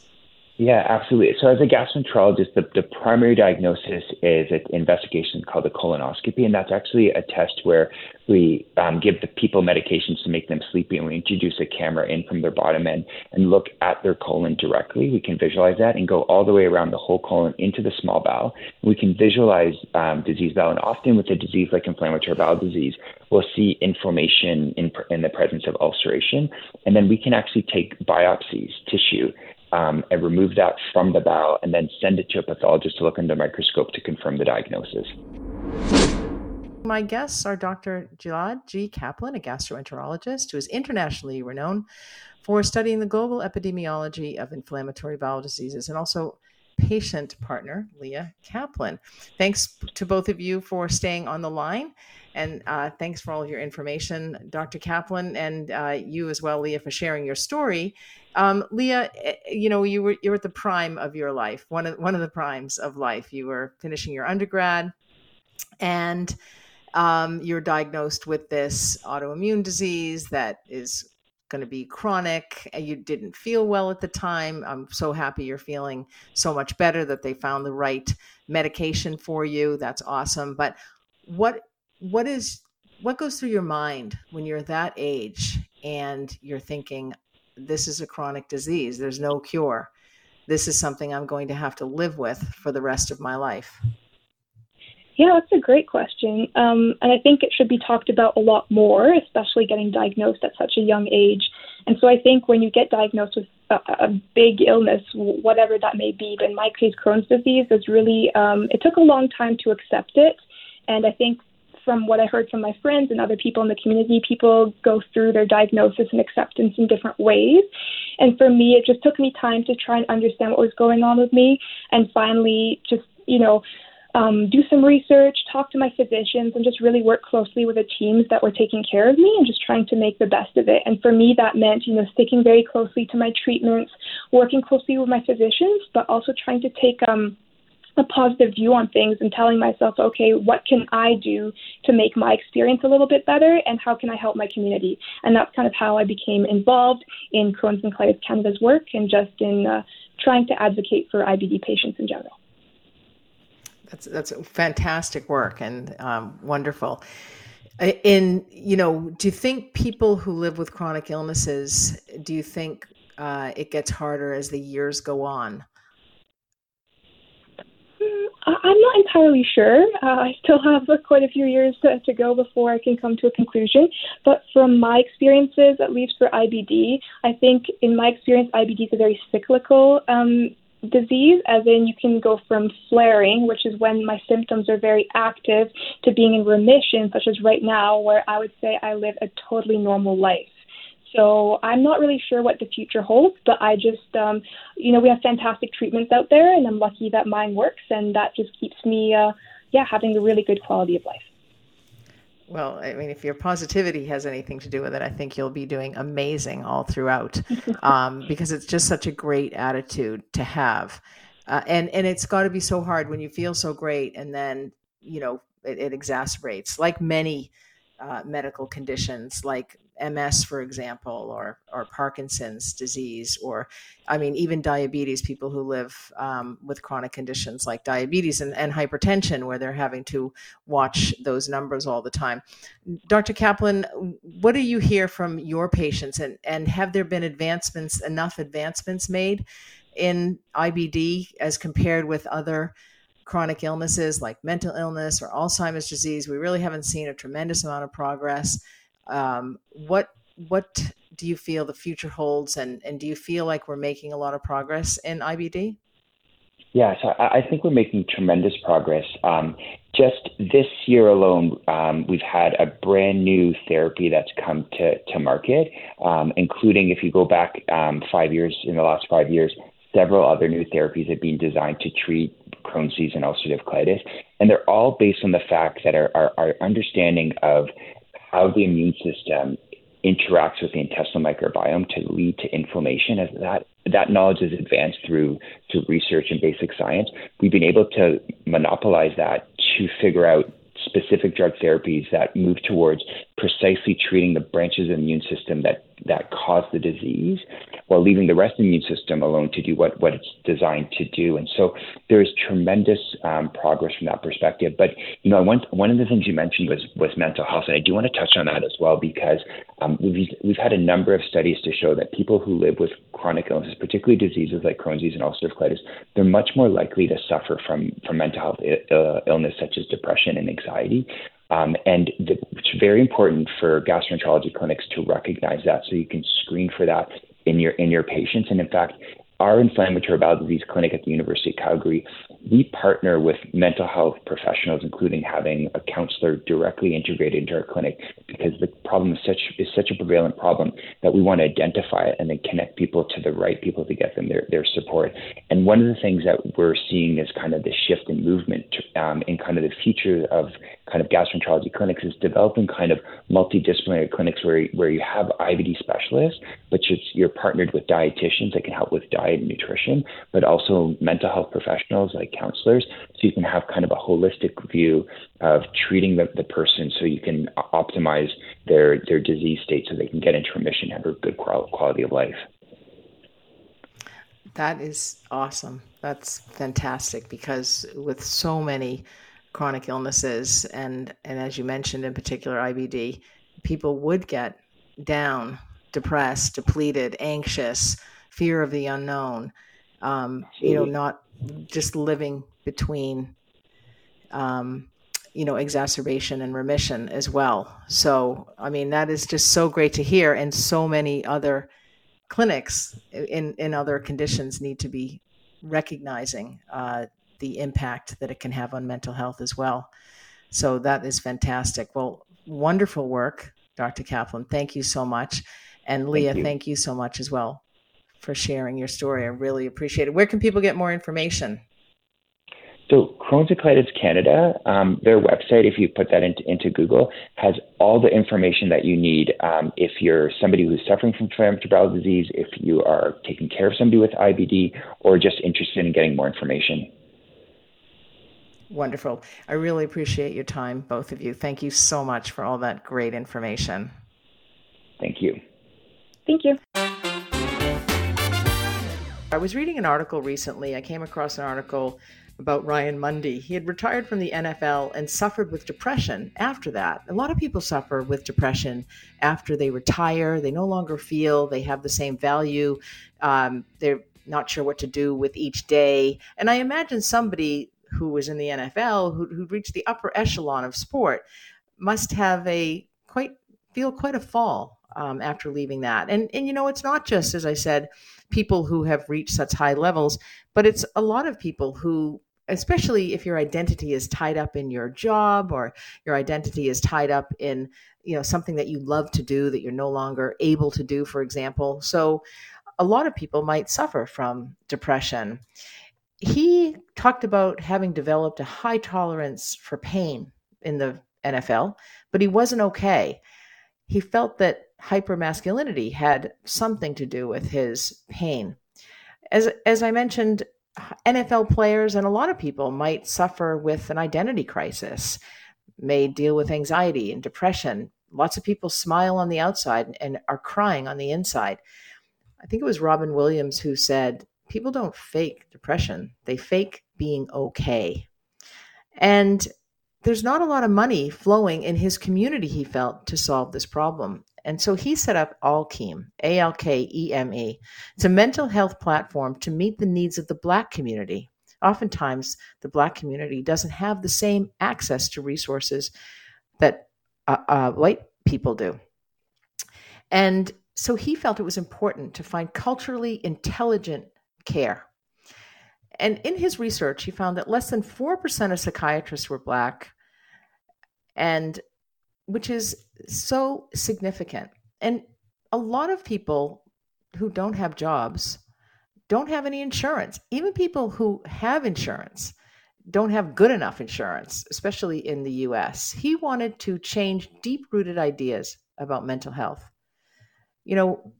Yeah, absolutely. So as a gastroenterologist, the, the primary diagnosis is an investigation called a colonoscopy, and that's actually a test where we um, give the people medications to make them sleepy, and we introduce a camera in from their bottom end and look at their colon directly. We can visualize that and go all the way around the whole colon into the small bowel. We can visualize um, disease bowel, and often with a disease like inflammatory bowel disease, we'll see inflammation in, in the presence of ulceration, and then we can actually take biopsies, tissue, um, and remove that from the bowel and then send it to a pathologist to look under the microscope to confirm the diagnosis. My guests are Dr. Gilaad G. Kaplan, a gastroenterologist who is internationally renowned for studying the global epidemiology of inflammatory bowel diseases, and also patient partner, Léa Caplan. Thanks to both of you for staying on the line. And uh, thanks for all of your information, Dr. Kaplan, and uh, you as well, Léa, for sharing your story. Um, Léa, eh, you know, you were you're at the prime of your life, one of one of the primes of life. You were finishing your undergrad, and um, you're diagnosed with this autoimmune disease that is going to be chronic. You didn't feel well at the time. I'm so happy you're feeling so much better that they found the right medication for you. That's awesome. But what what is what goes through your mind when you're that age and you're thinking this is a chronic disease there's no cure this is something i'm going to have to live with for the rest of my life yeah, that's a great question. Um, and I think it should be talked about a lot more, especially getting diagnosed at such a young age. And so I think when you get diagnosed with a, a big illness, whatever that may be, but in my case, Crohn's disease is really, um, it took a long time to accept it. And I think from what I heard from my friends and other people in the community, people go through their diagnosis and acceptance in different ways. And for me, it just took me time to try and understand what was going on with me and finally just, you know, um, do some research, talk to my physicians, and just really work closely with the teams that were taking care of me and just trying to make the best of it. And for me, that meant, you know, sticking very closely to my treatments, working closely with my physicians, but also trying to take, um, a positive view on things and telling myself, okay, what can I do to make my experience a little bit better and how can I help my community? And that's kind of how I became involved in Crohn's and Colitis Canada's work and just in uh, trying to advocate for IBD patients in general. That's that's fantastic work and um, wonderful. In you know, do you think people who live with chronic illnesses, do you think uh, it gets harder as the years go on? I'm not entirely sure. Uh, I still have quite a few years to, to go before I can come to a conclusion. But from my experiences, at least for IBD, I think in my experience, IBD is a very cyclical um, disease, as in you can go from flaring, which is when my symptoms are very active, to being in remission, such as right now, where I would say I live a totally normal life. So I'm not really sure what the future holds, but I just, um, you know, we have fantastic treatments out there, and I'm lucky that mine works, and that just keeps me, uh, yeah, having a really good quality of life. Well, I mean, if your positivity has anything to do with it, I think you'll be doing amazing all throughout, um, because it's just such a great attitude to have, uh, and and it's got to be so hard when you feel so great, and then you know it, it exacerbates, like many uh, medical conditions, like MS, for example, or or Parkinson's disease, or I mean, even diabetes. People who live um, with chronic conditions like diabetes and, and hypertension, where they're having to watch those numbers all the time. Dr. Kaplan, what do you hear from your patients, and and have there been advancements, enough advancements made in IBD as compared with other chronic illnesses like mental illness or Alzheimer's disease? We really haven't seen a tremendous amount of progress um, what what do you feel the future holds, and and do you feel like we're making a lot of progress in IBD? Yeah, so I think we're making tremendous progress. Um, just this year alone, um, we've had a brand new therapy that's come to, to market, um, including if you go back um, five years, in the last five years, several other new therapies have been designed to treat Crohn's disease and ulcerative colitis. And they're all based on the fact that our, our, our understanding of how the immune system interacts with the intestinal microbiome to lead to inflammation. As that that knowledge is advanced through through research and basic science, we've been able to monopolize that to figure out specific drug therapies that move towards precisely treating the branches of the immune system that that cause the disease while leaving the rest of the immune system alone to do what, what it's designed to do. And so there is tremendous um, progress from that perspective. But, you know, one, one of the things you mentioned was, was mental health. And I do want to touch on that as well because um, we've, we've had a number of studies to show that people who live with chronic illnesses, particularly diseases like Crohn's disease and ulcerative colitis, they're much more likely to suffer from, from mental health uh, illness such as depression and anxiety. Um, and the, it's very important for gastroenterology clinics to recognize that so you can screen for that in your in your patients. And in fact, our inflammatory bowel disease clinic at the University of Calgary, we partner with mental health professionals, including having a counselor directly integrated into our clinic, because the problem is such is such a prevalent problem that we want to identify it and then connect people to the right people to get them their, their support. And one of the things that we're seeing is kind of the shift in movement um, in kind of the future of kind of gastroenterology clinics is developing kind of multidisciplinary clinics where where you have IBD specialists, but you're partnered with dietitians that can help with diet nutrition, but also mental health professionals like counselors, so you can have kind of a holistic view of treating the, the person, so you can optimize their their disease state, so they can get into remission and have a good quality of life. That is awesome. That's fantastic because with so many chronic illnesses and and as you mentioned in particular IBD, people would get down, depressed, depleted, anxious, fear of the unknown. Um, you know, not just living between um, you know exacerbation and remission as well so i mean that is just so great to hear and so many other clinics in in other conditions need to be recognizing uh, the impact that it can have on mental health as well. So that is fantastic. Well, wonderful work, Dr. Kaplan. Thank you so much. And Léa, thank you, thank you so much as well for sharing your story. I really appreciate it. Where can people get more information? So Crohn's and Colitis Canada, um, their website, if you put that into, into Google, has all the information that you need. Um, if you're somebody who's suffering from inflammatory bowel disease, if you are taking care of somebody with IBD, or just interested in getting more information. Wonderful. I really appreciate your time, both of you. Thank you so much for all that great information. Thank you. Thank you. I was reading an article recently. I came across an article about Ryan Mundy. He had retired from the NFL and suffered with depression after that. A lot of people suffer with depression after they retire. They no longer feel they have the same value. Um, they're not sure what to do with each day. And I imagine somebody who was in the NFL, who, who reached the upper echelon of sport, must have a quite feel quite a fall um, after leaving that. And and you know, it's not just as I said, people who have reached such high levels, but it's a lot of people who especially if your identity is tied up in your job or your identity is tied up in you know something that you love to do that you're no longer able to do for example so a lot of people might suffer from depression he talked about having developed a high tolerance for pain in the NFL, but he wasn't okay. He felt that hypermasculinity had something to do with his pain. As, as I mentioned, NFL players and a lot of people might suffer with an identity crisis, may deal with anxiety and depression. Lots of people smile on the outside and are crying on the inside. I think it was Robin Williams who said, people don't fake depression, they fake being okay. And there's not a lot of money flowing in his community, he felt, to solve this problem. And so he set up Alkeme, A L K E M E. It's a mental health platform to meet the needs of the Black community. Oftentimes, the Black community doesn't have the same access to resources that uh, uh, white people do. And so he felt it was important to find culturally intelligent care. And in his research, he found that less than 4% of psychiatrists were Black, and which is so significant. And a lot of people who don't have jobs don't have any insurance. Even people who have insurance don't have good enough insurance, especially in the US. He wanted to change deep rooted ideas about mental health. You know,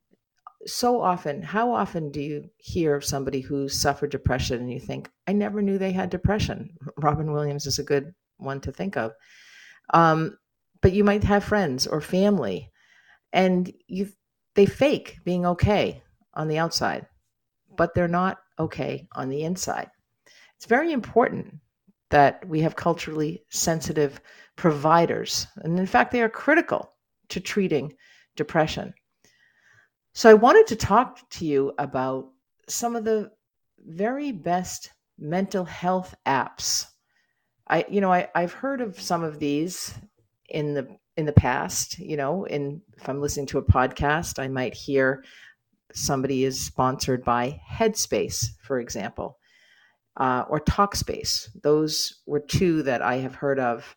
so often, how often do you hear of somebody who suffered depression and you think, I never knew they had depression? Robin Williams is a good one to think of. Um, but you might have friends or family and you they fake being okay on the outside, but they're not okay on the inside. It's very important that we have culturally sensitive providers. And in fact, they are critical to treating depression. So I wanted to talk to you about some of the very best mental health apps. I, you know, I, I've heard of some of these in the in the past. You know, in if I'm listening to a podcast, I might hear somebody is sponsored by Headspace, for example, uh, or Talkspace. Those were two that I have heard of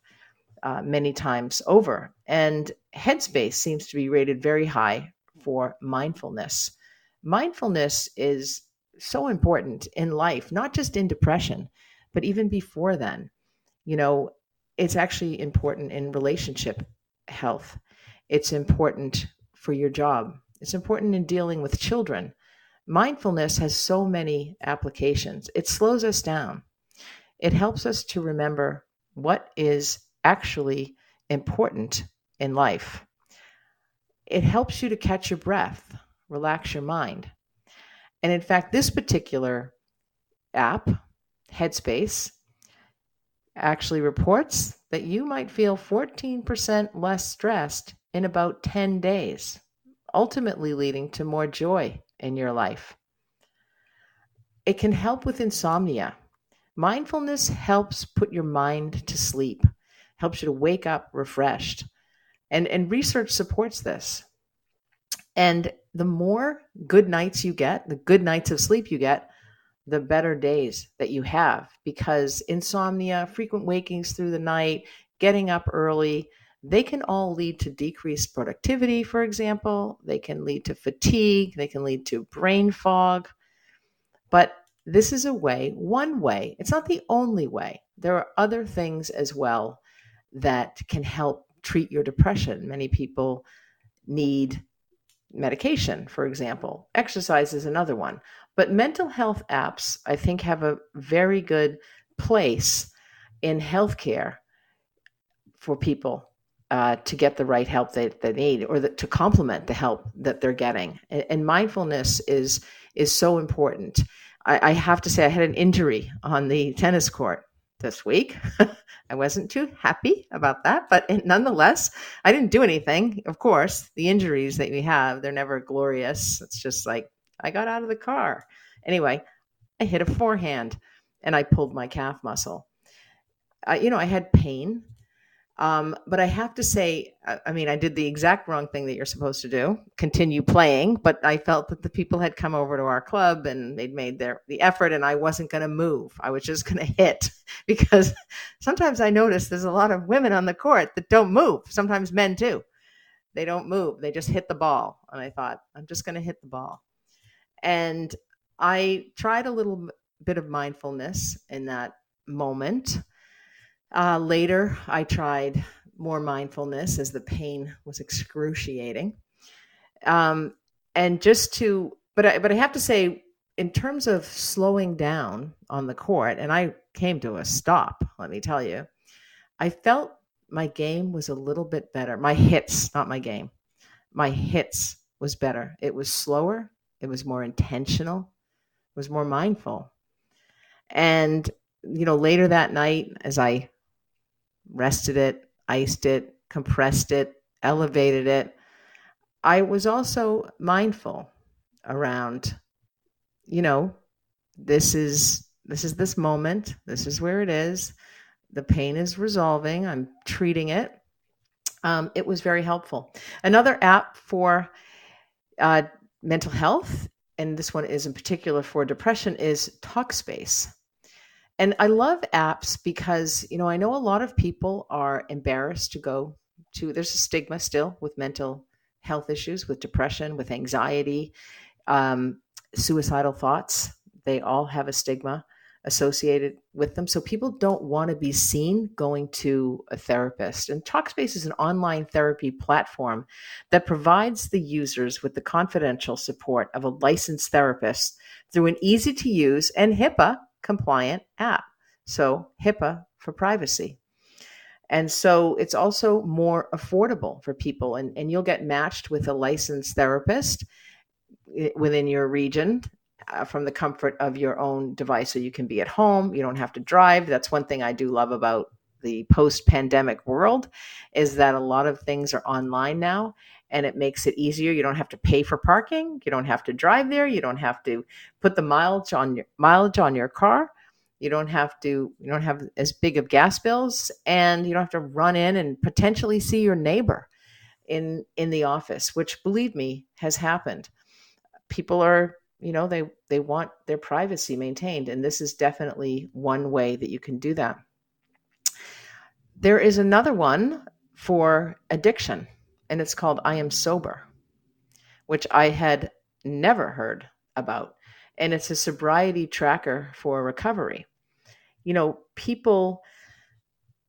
uh, many times over. And Headspace seems to be rated very high for mindfulness. Mindfulness is so important in life, not just in depression, but even before then. You know, it's actually important in relationship health. It's important for your job. It's important in dealing with children. Mindfulness has so many applications. It slows us down. It helps us to remember what is actually important in life. It helps you to catch your breath, relax your mind. And in fact, this particular app, Headspace, actually reports that you might feel 14% less stressed in about 10 days, ultimately leading to more joy in your life. It can help with insomnia. Mindfulness helps put your mind to sleep, helps you to wake up refreshed. And, and research supports this. And the more good nights you get, the good nights of sleep you get, the better days that you have because insomnia, frequent wakings through the night, getting up early, they can all lead to decreased productivity, for example. They can lead to fatigue, they can lead to brain fog. But this is a way, one way, it's not the only way. There are other things as well that can help treat your depression. Many people need medication, for example. Exercise is another one. But mental health apps, I think, have a very good place in healthcare for people uh, to get the right help they, they need or to complement the help that they're getting. And, and mindfulness is is so important. I, I have to say, I had an injury on the tennis court this week. I wasn't too happy about that, but nonetheless, I didn't do anything. Of course, the injuries that we have, they're never glorious. It's just like I got out of the car. Anyway, I hit a forehand and I pulled my calf muscle. You know, I had pain, um, but I have to say, I, I mean, I did the exact wrong thing that you're supposed to do continue playing, but I felt that the people had come over to our club and they'd made their the effort and I wasn't going to move. I was just going to hit because sometimes I notice there's a lot of women on the court that don't move. Sometimes men too. They don't move. They just hit the ball. And I thought, I'm just going to hit the ball. And I tried a little bit of mindfulness in that moment. Uh, later, I tried more mindfulness as the pain was excruciating. Um, and just to, but I, but I have to say, in terms of slowing down on the court, and I came to a stop, let me tell you, I felt my game was a little bit better. My hits, not my game, my hits was better. It was slower, it was more intentional, it was more mindful. And, you know, later that night, as I rested it, iced it, compressed it, elevated it, I was also mindful around, you know, this is this is this moment, this is where it is. The pain is resolving. I'm treating it. Um, it was very helpful. Another app for uh, mental health, and this one is in particular for depression, is Talkspace. And I love apps because, you know, I know a lot of people are embarrassed to go to, there's a stigma still with mental health issues, with depression, with anxiety, um, suicidal thoughts. They all have a stigma associated with them. So people don't want to be seen going to a therapist. And Talkspace is an online therapy platform that provides the users with the confidential support of a licensed therapist through an easy to use and HIPAA compliant app. So, HIPAA for privacy. And so it's also more affordable for people, and, and you'll get matched with a licensed therapist eh, within your region uh, from the comfort of your own device. So you can be at home, you don't have to drive. That's one thing I do love about the post pandemic world is that a lot of things are online now and it makes it easier. You don't have to pay for parking. You don't have to drive there. You don't have to put the mileage on your mileage on your car. You don't have to you don't have as big of gas bills and you don't have to run in and potentially see your neighbor in in the office, which believe me has happened. People are, you know, they they want their privacy maintained and this is definitely one way that you can do that. There is another one for addiction and it's called I Am Sober, which I had never heard about. And it's a sobriety tracker for recovery. You know, people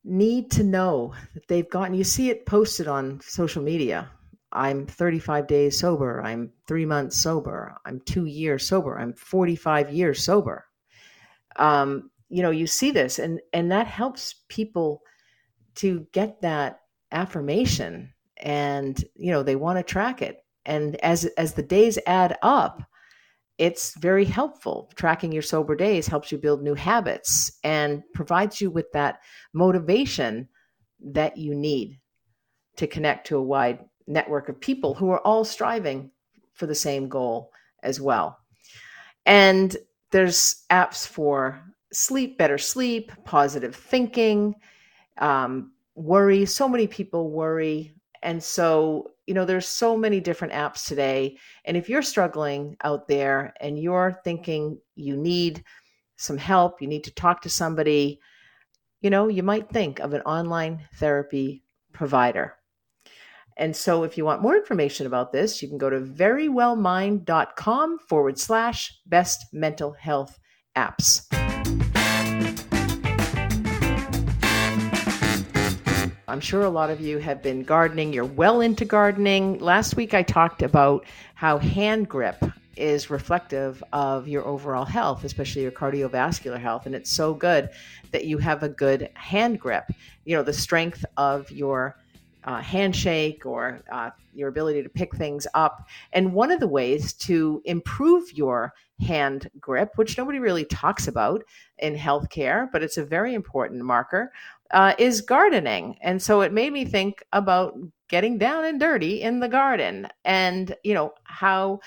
need to know that they've gotten, you see it posted on social media. I'm 35 days sober. I'm three months sober. I'm two years sober. I'm 45 years sober. Um, you know, you see this, and and that helps people to get that affirmation and you know they want to track it and as as the days add up it's very helpful tracking your sober days helps you build new habits and provides you with that motivation that you need to connect to a wide network of people who are all striving for the same goal as well and there's apps for sleep better sleep positive thinking um, worry so many people worry and so, you know, there's so many different apps today. And if you're struggling out there and you're thinking you need some help, you need to talk to somebody, you know, you might think of an online therapy provider. And so, if you want more information about this, you can go to verywellmind.com forward slash best mental health apps. I'm sure a lot of you have been gardening. You're well into gardening. Last week I talked about how hand grip is reflective of your overall health, especially your cardiovascular health. And it's so good that you have a good hand grip. You know, the strength of your uh, handshake or uh, your ability to pick things up. And one of the ways to improve your hand grip, which nobody really talks about in healthcare, but it's a very important marker, uh, is gardening. And so it made me think about getting down and dirty in the garden and, you know, how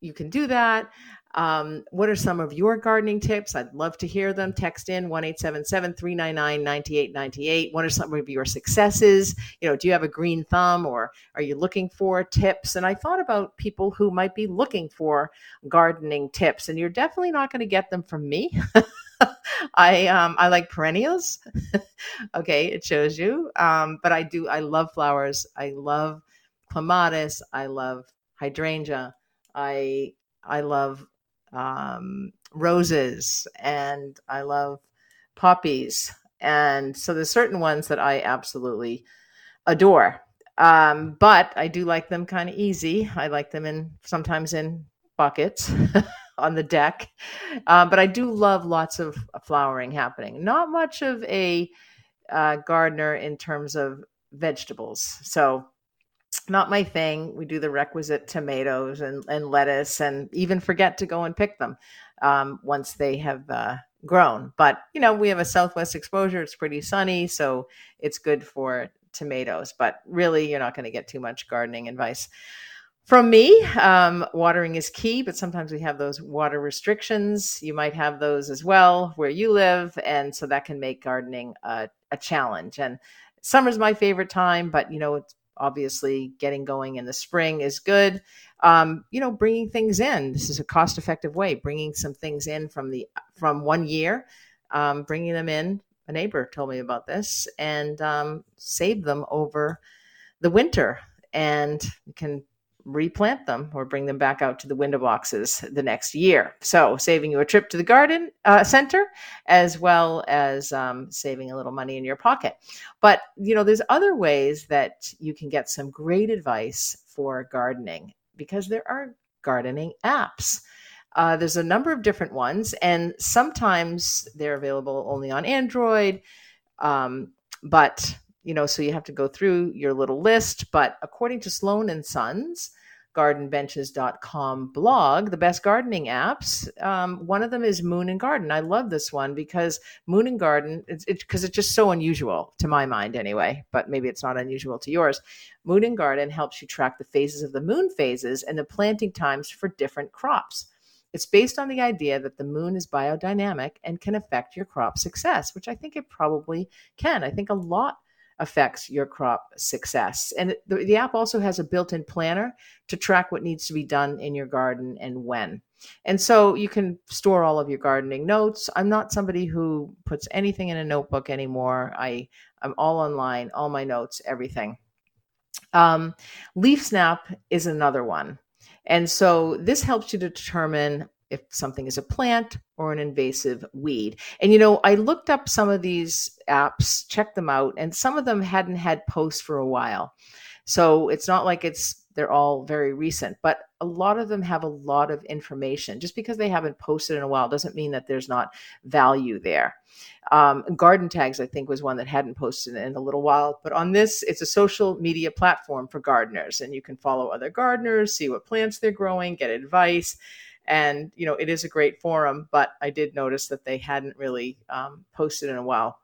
you can do that. Um, what are some of your gardening tips? I'd love to hear them. Text in 1 399 9898. What are some of your successes? You know, do you have a green thumb or are you looking for tips? And I thought about people who might be looking for gardening tips, and you're definitely not going to get them from me. I um I like perennials. okay, it shows you. Um, but I do I love flowers. I love clematis. I love hydrangea. I I love um, roses and I love poppies. And so there's certain ones that I absolutely adore. Um, but I do like them kind of easy. I like them in sometimes in buckets. on the deck. Um, but I do love lots of flowering happening. Not much of a uh, gardener in terms of vegetables. So, not my thing. We do the requisite tomatoes and, and lettuce and even forget to go and pick them um, once they have uh, grown. But, you know, we have a southwest exposure. It's pretty sunny. So, it's good for tomatoes. But really, you're not going to get too much gardening advice. From me, um, watering is key, but sometimes we have those water restrictions. You might have those as well where you live, and so that can make gardening a, a challenge. And summer's my favorite time, but you know, it's obviously getting going in the spring is good. Um, you know, bringing things in. This is a cost-effective way. Bringing some things in from the from one year, um, bringing them in. A neighbor told me about this, and um, save them over the winter, and you can replant them or bring them back out to the window boxes the next year. So, saving you a trip to the garden uh, center as well as um, saving a little money in your pocket. But, you know, there's other ways that you can get some great advice for gardening because there are gardening apps. Uh, there's a number of different ones, and sometimes they're available only on Android. Um, but you know, so you have to go through your little list. But according to Sloan and Sons, gardenbenches.com blog, the best gardening apps. Um, one of them is Moon and Garden. I love this one because Moon and Garden, it's because it, it's just so unusual to my mind anyway, but maybe it's not unusual to yours. Moon and Garden helps you track the phases of the moon phases and the planting times for different crops. It's based on the idea that the moon is biodynamic and can affect your crop success, which I think it probably can. I think a lot affects your crop success. And the, the app also has a built in planner to track what needs to be done in your garden and when. And so you can store all of your gardening notes. I'm not somebody who puts anything in a notebook anymore. I, I'm all online, all my notes, everything. Um, Leaf Snap is another one. And so this helps you to determine if something is a plant or an invasive weed. And you know, I looked up some of these apps, checked them out, and some of them hadn't had posts for a while. So it's not like it's they're all very recent, but a lot of them have a lot of information. Just because they haven't posted in a while doesn't mean that there's not value there. Um, Garden Tags, I think, was one that hadn't posted in a little while, but on this, it's a social media platform for gardeners, and you can follow other gardeners, see what plants they're growing, get advice and you know it is a great forum but i did notice that they hadn't really um, posted in a while.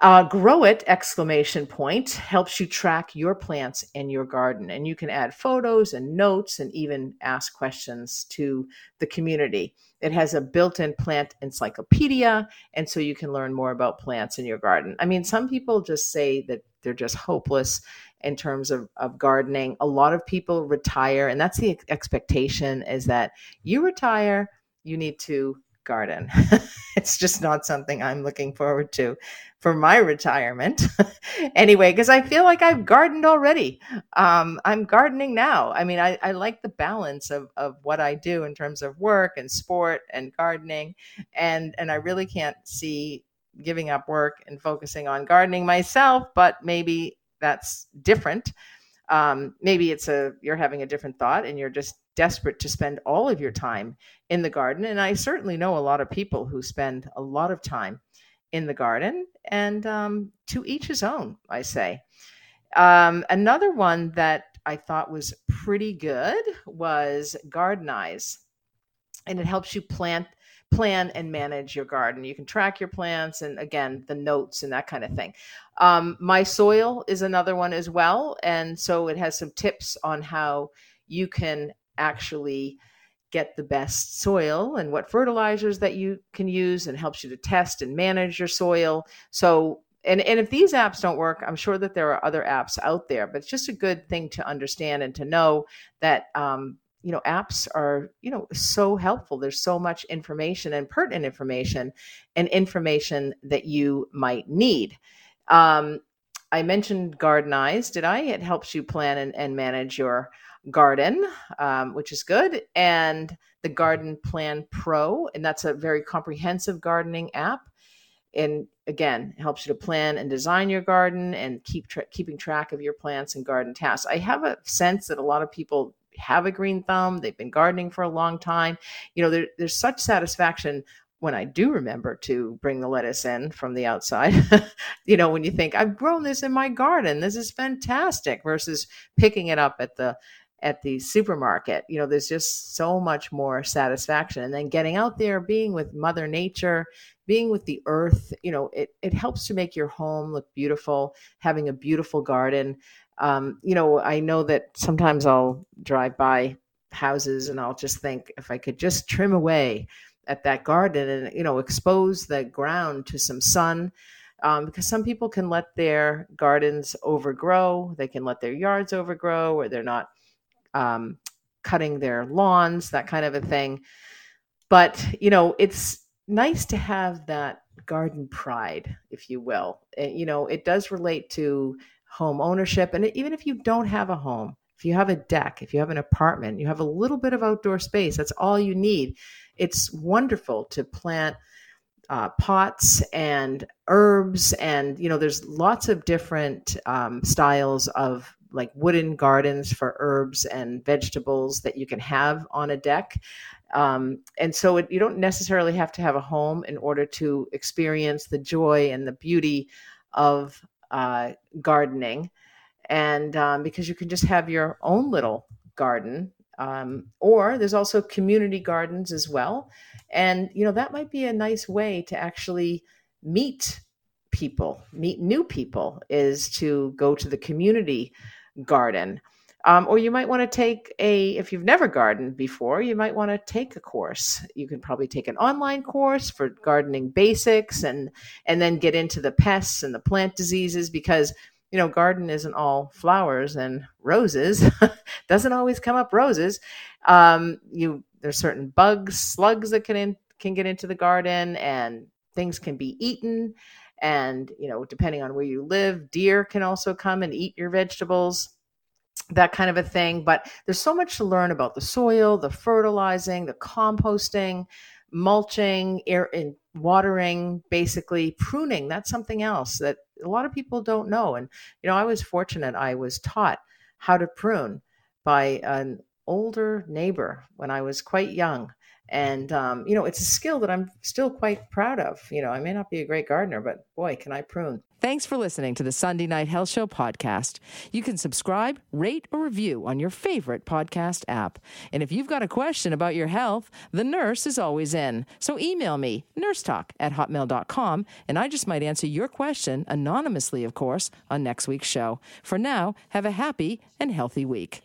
Uh, grow it! exclamation point helps you track your plants in your garden and you can add photos and notes and even ask questions to the community. It has a built-in plant encyclopedia and so you can learn more about plants in your garden. I mean some people just say that they're just hopeless in terms of, of gardening. A lot of people retire, and that's the expectation is that you retire, you need to garden. it's just not something I'm looking forward to for my retirement. anyway, because I feel like I've gardened already. Um, I'm gardening now. I mean, I, I like the balance of, of what I do in terms of work and sport and gardening. And, and I really can't see giving up work and focusing on gardening myself, but maybe that's different. Um, maybe it's a you're having a different thought and you're just desperate to spend all of your time in the garden. And I certainly know a lot of people who spend a lot of time in the garden, and um, to each his own, I say. Um, another one that I thought was pretty good was Gardenize, and it helps you plant plan and manage your garden. You can track your plants and again, the notes and that kind of thing. Um, My Soil is another one as well. And so it has some tips on how you can actually get the best soil and what fertilizers that you can use and helps you to test and manage your soil. So and, and if these apps don't work, I'm sure that there are other apps out there, but it's just a good thing to understand and to know that um, you know apps are you know so helpful. There's so much information and pertinent information and information that you might need. Um, i mentioned gardenize did i? It helps you plan and, and manage your garden um, which is good and the garden plan pro and that's a very comprehensive gardening app. And again helps you to plan and design your garden and keep tra- keeping track of your plants and garden tasks. I have a sense that a lot of people have a green thumb, they've been gardening for a long time. You know, there, there's such satisfaction when I do remember to bring the lettuce in from the outside, you know, when you think I've grown this in my garden, this is fantastic versus picking it up at the at the supermarket. You know, there's just so much more satisfaction. And then getting out there, being with Mother Nature, being with the earth, you know, it, it helps to make your home look beautiful, having a beautiful garden um, you know, I know that sometimes I'll drive by houses and I'll just think if I could just trim away at that garden and you know expose the ground to some sun um, because some people can let their gardens overgrow they can let their yards overgrow or they're not um, cutting their lawns that kind of a thing. But you know it's nice to have that garden pride if you will. It, you know it does relate to home ownership. And even if you don't have a home, if you have a deck, if you have an apartment, you have a little bit of outdoor space, that's all you need. It's wonderful to plant uh, pots and herbs. And, you know, there's lots of different um, styles of like wooden gardens for herbs and vegetables that you can have on a deck. Um, and so it, you don't necessarily have to have a home in order to experience the joy and the beauty of uh, gardening, and um, because you can just have your own little garden. Um, or there's also community gardens as well. And, you know, that might be a nice way to actually meet people, meet new people, is to go to the community garden. Um, or you might want to take a, if you've never gardened before, you might want to take a course. You can probably take an online course for gardening basics and and then get into the pests and the plant diseases because you know garden isn't all flowers and roses. Doesn't always come up roses. Um, you there's certain bugs, slugs that can in, can get into the garden, and things can be eaten. And you know, depending on where you live, deer can also come and eat your vegetables that kind of a thing. But there's so much to learn about the soil, the fertilizing, the composting, mulching, air and watering, basically pruning. That's something else that a lot of people don't know. And you know, I was fortunate; I was taught how to prune by an older neighbor when I was quite young. And, um, you know, it's a skill that I'm still quite proud of. You know, I may not be a great gardener, but boy, can I prune. Thanks for listening to the Sunday Night Health Show podcast. You can subscribe, rate, or review on your favorite podcast app. And if you've got a question about your health, the nurse is always in. So email me, nursetalk at hotmail.com, and I just might answer your question, anonymously, of course, on next week's show. For now, have a happy and healthy week.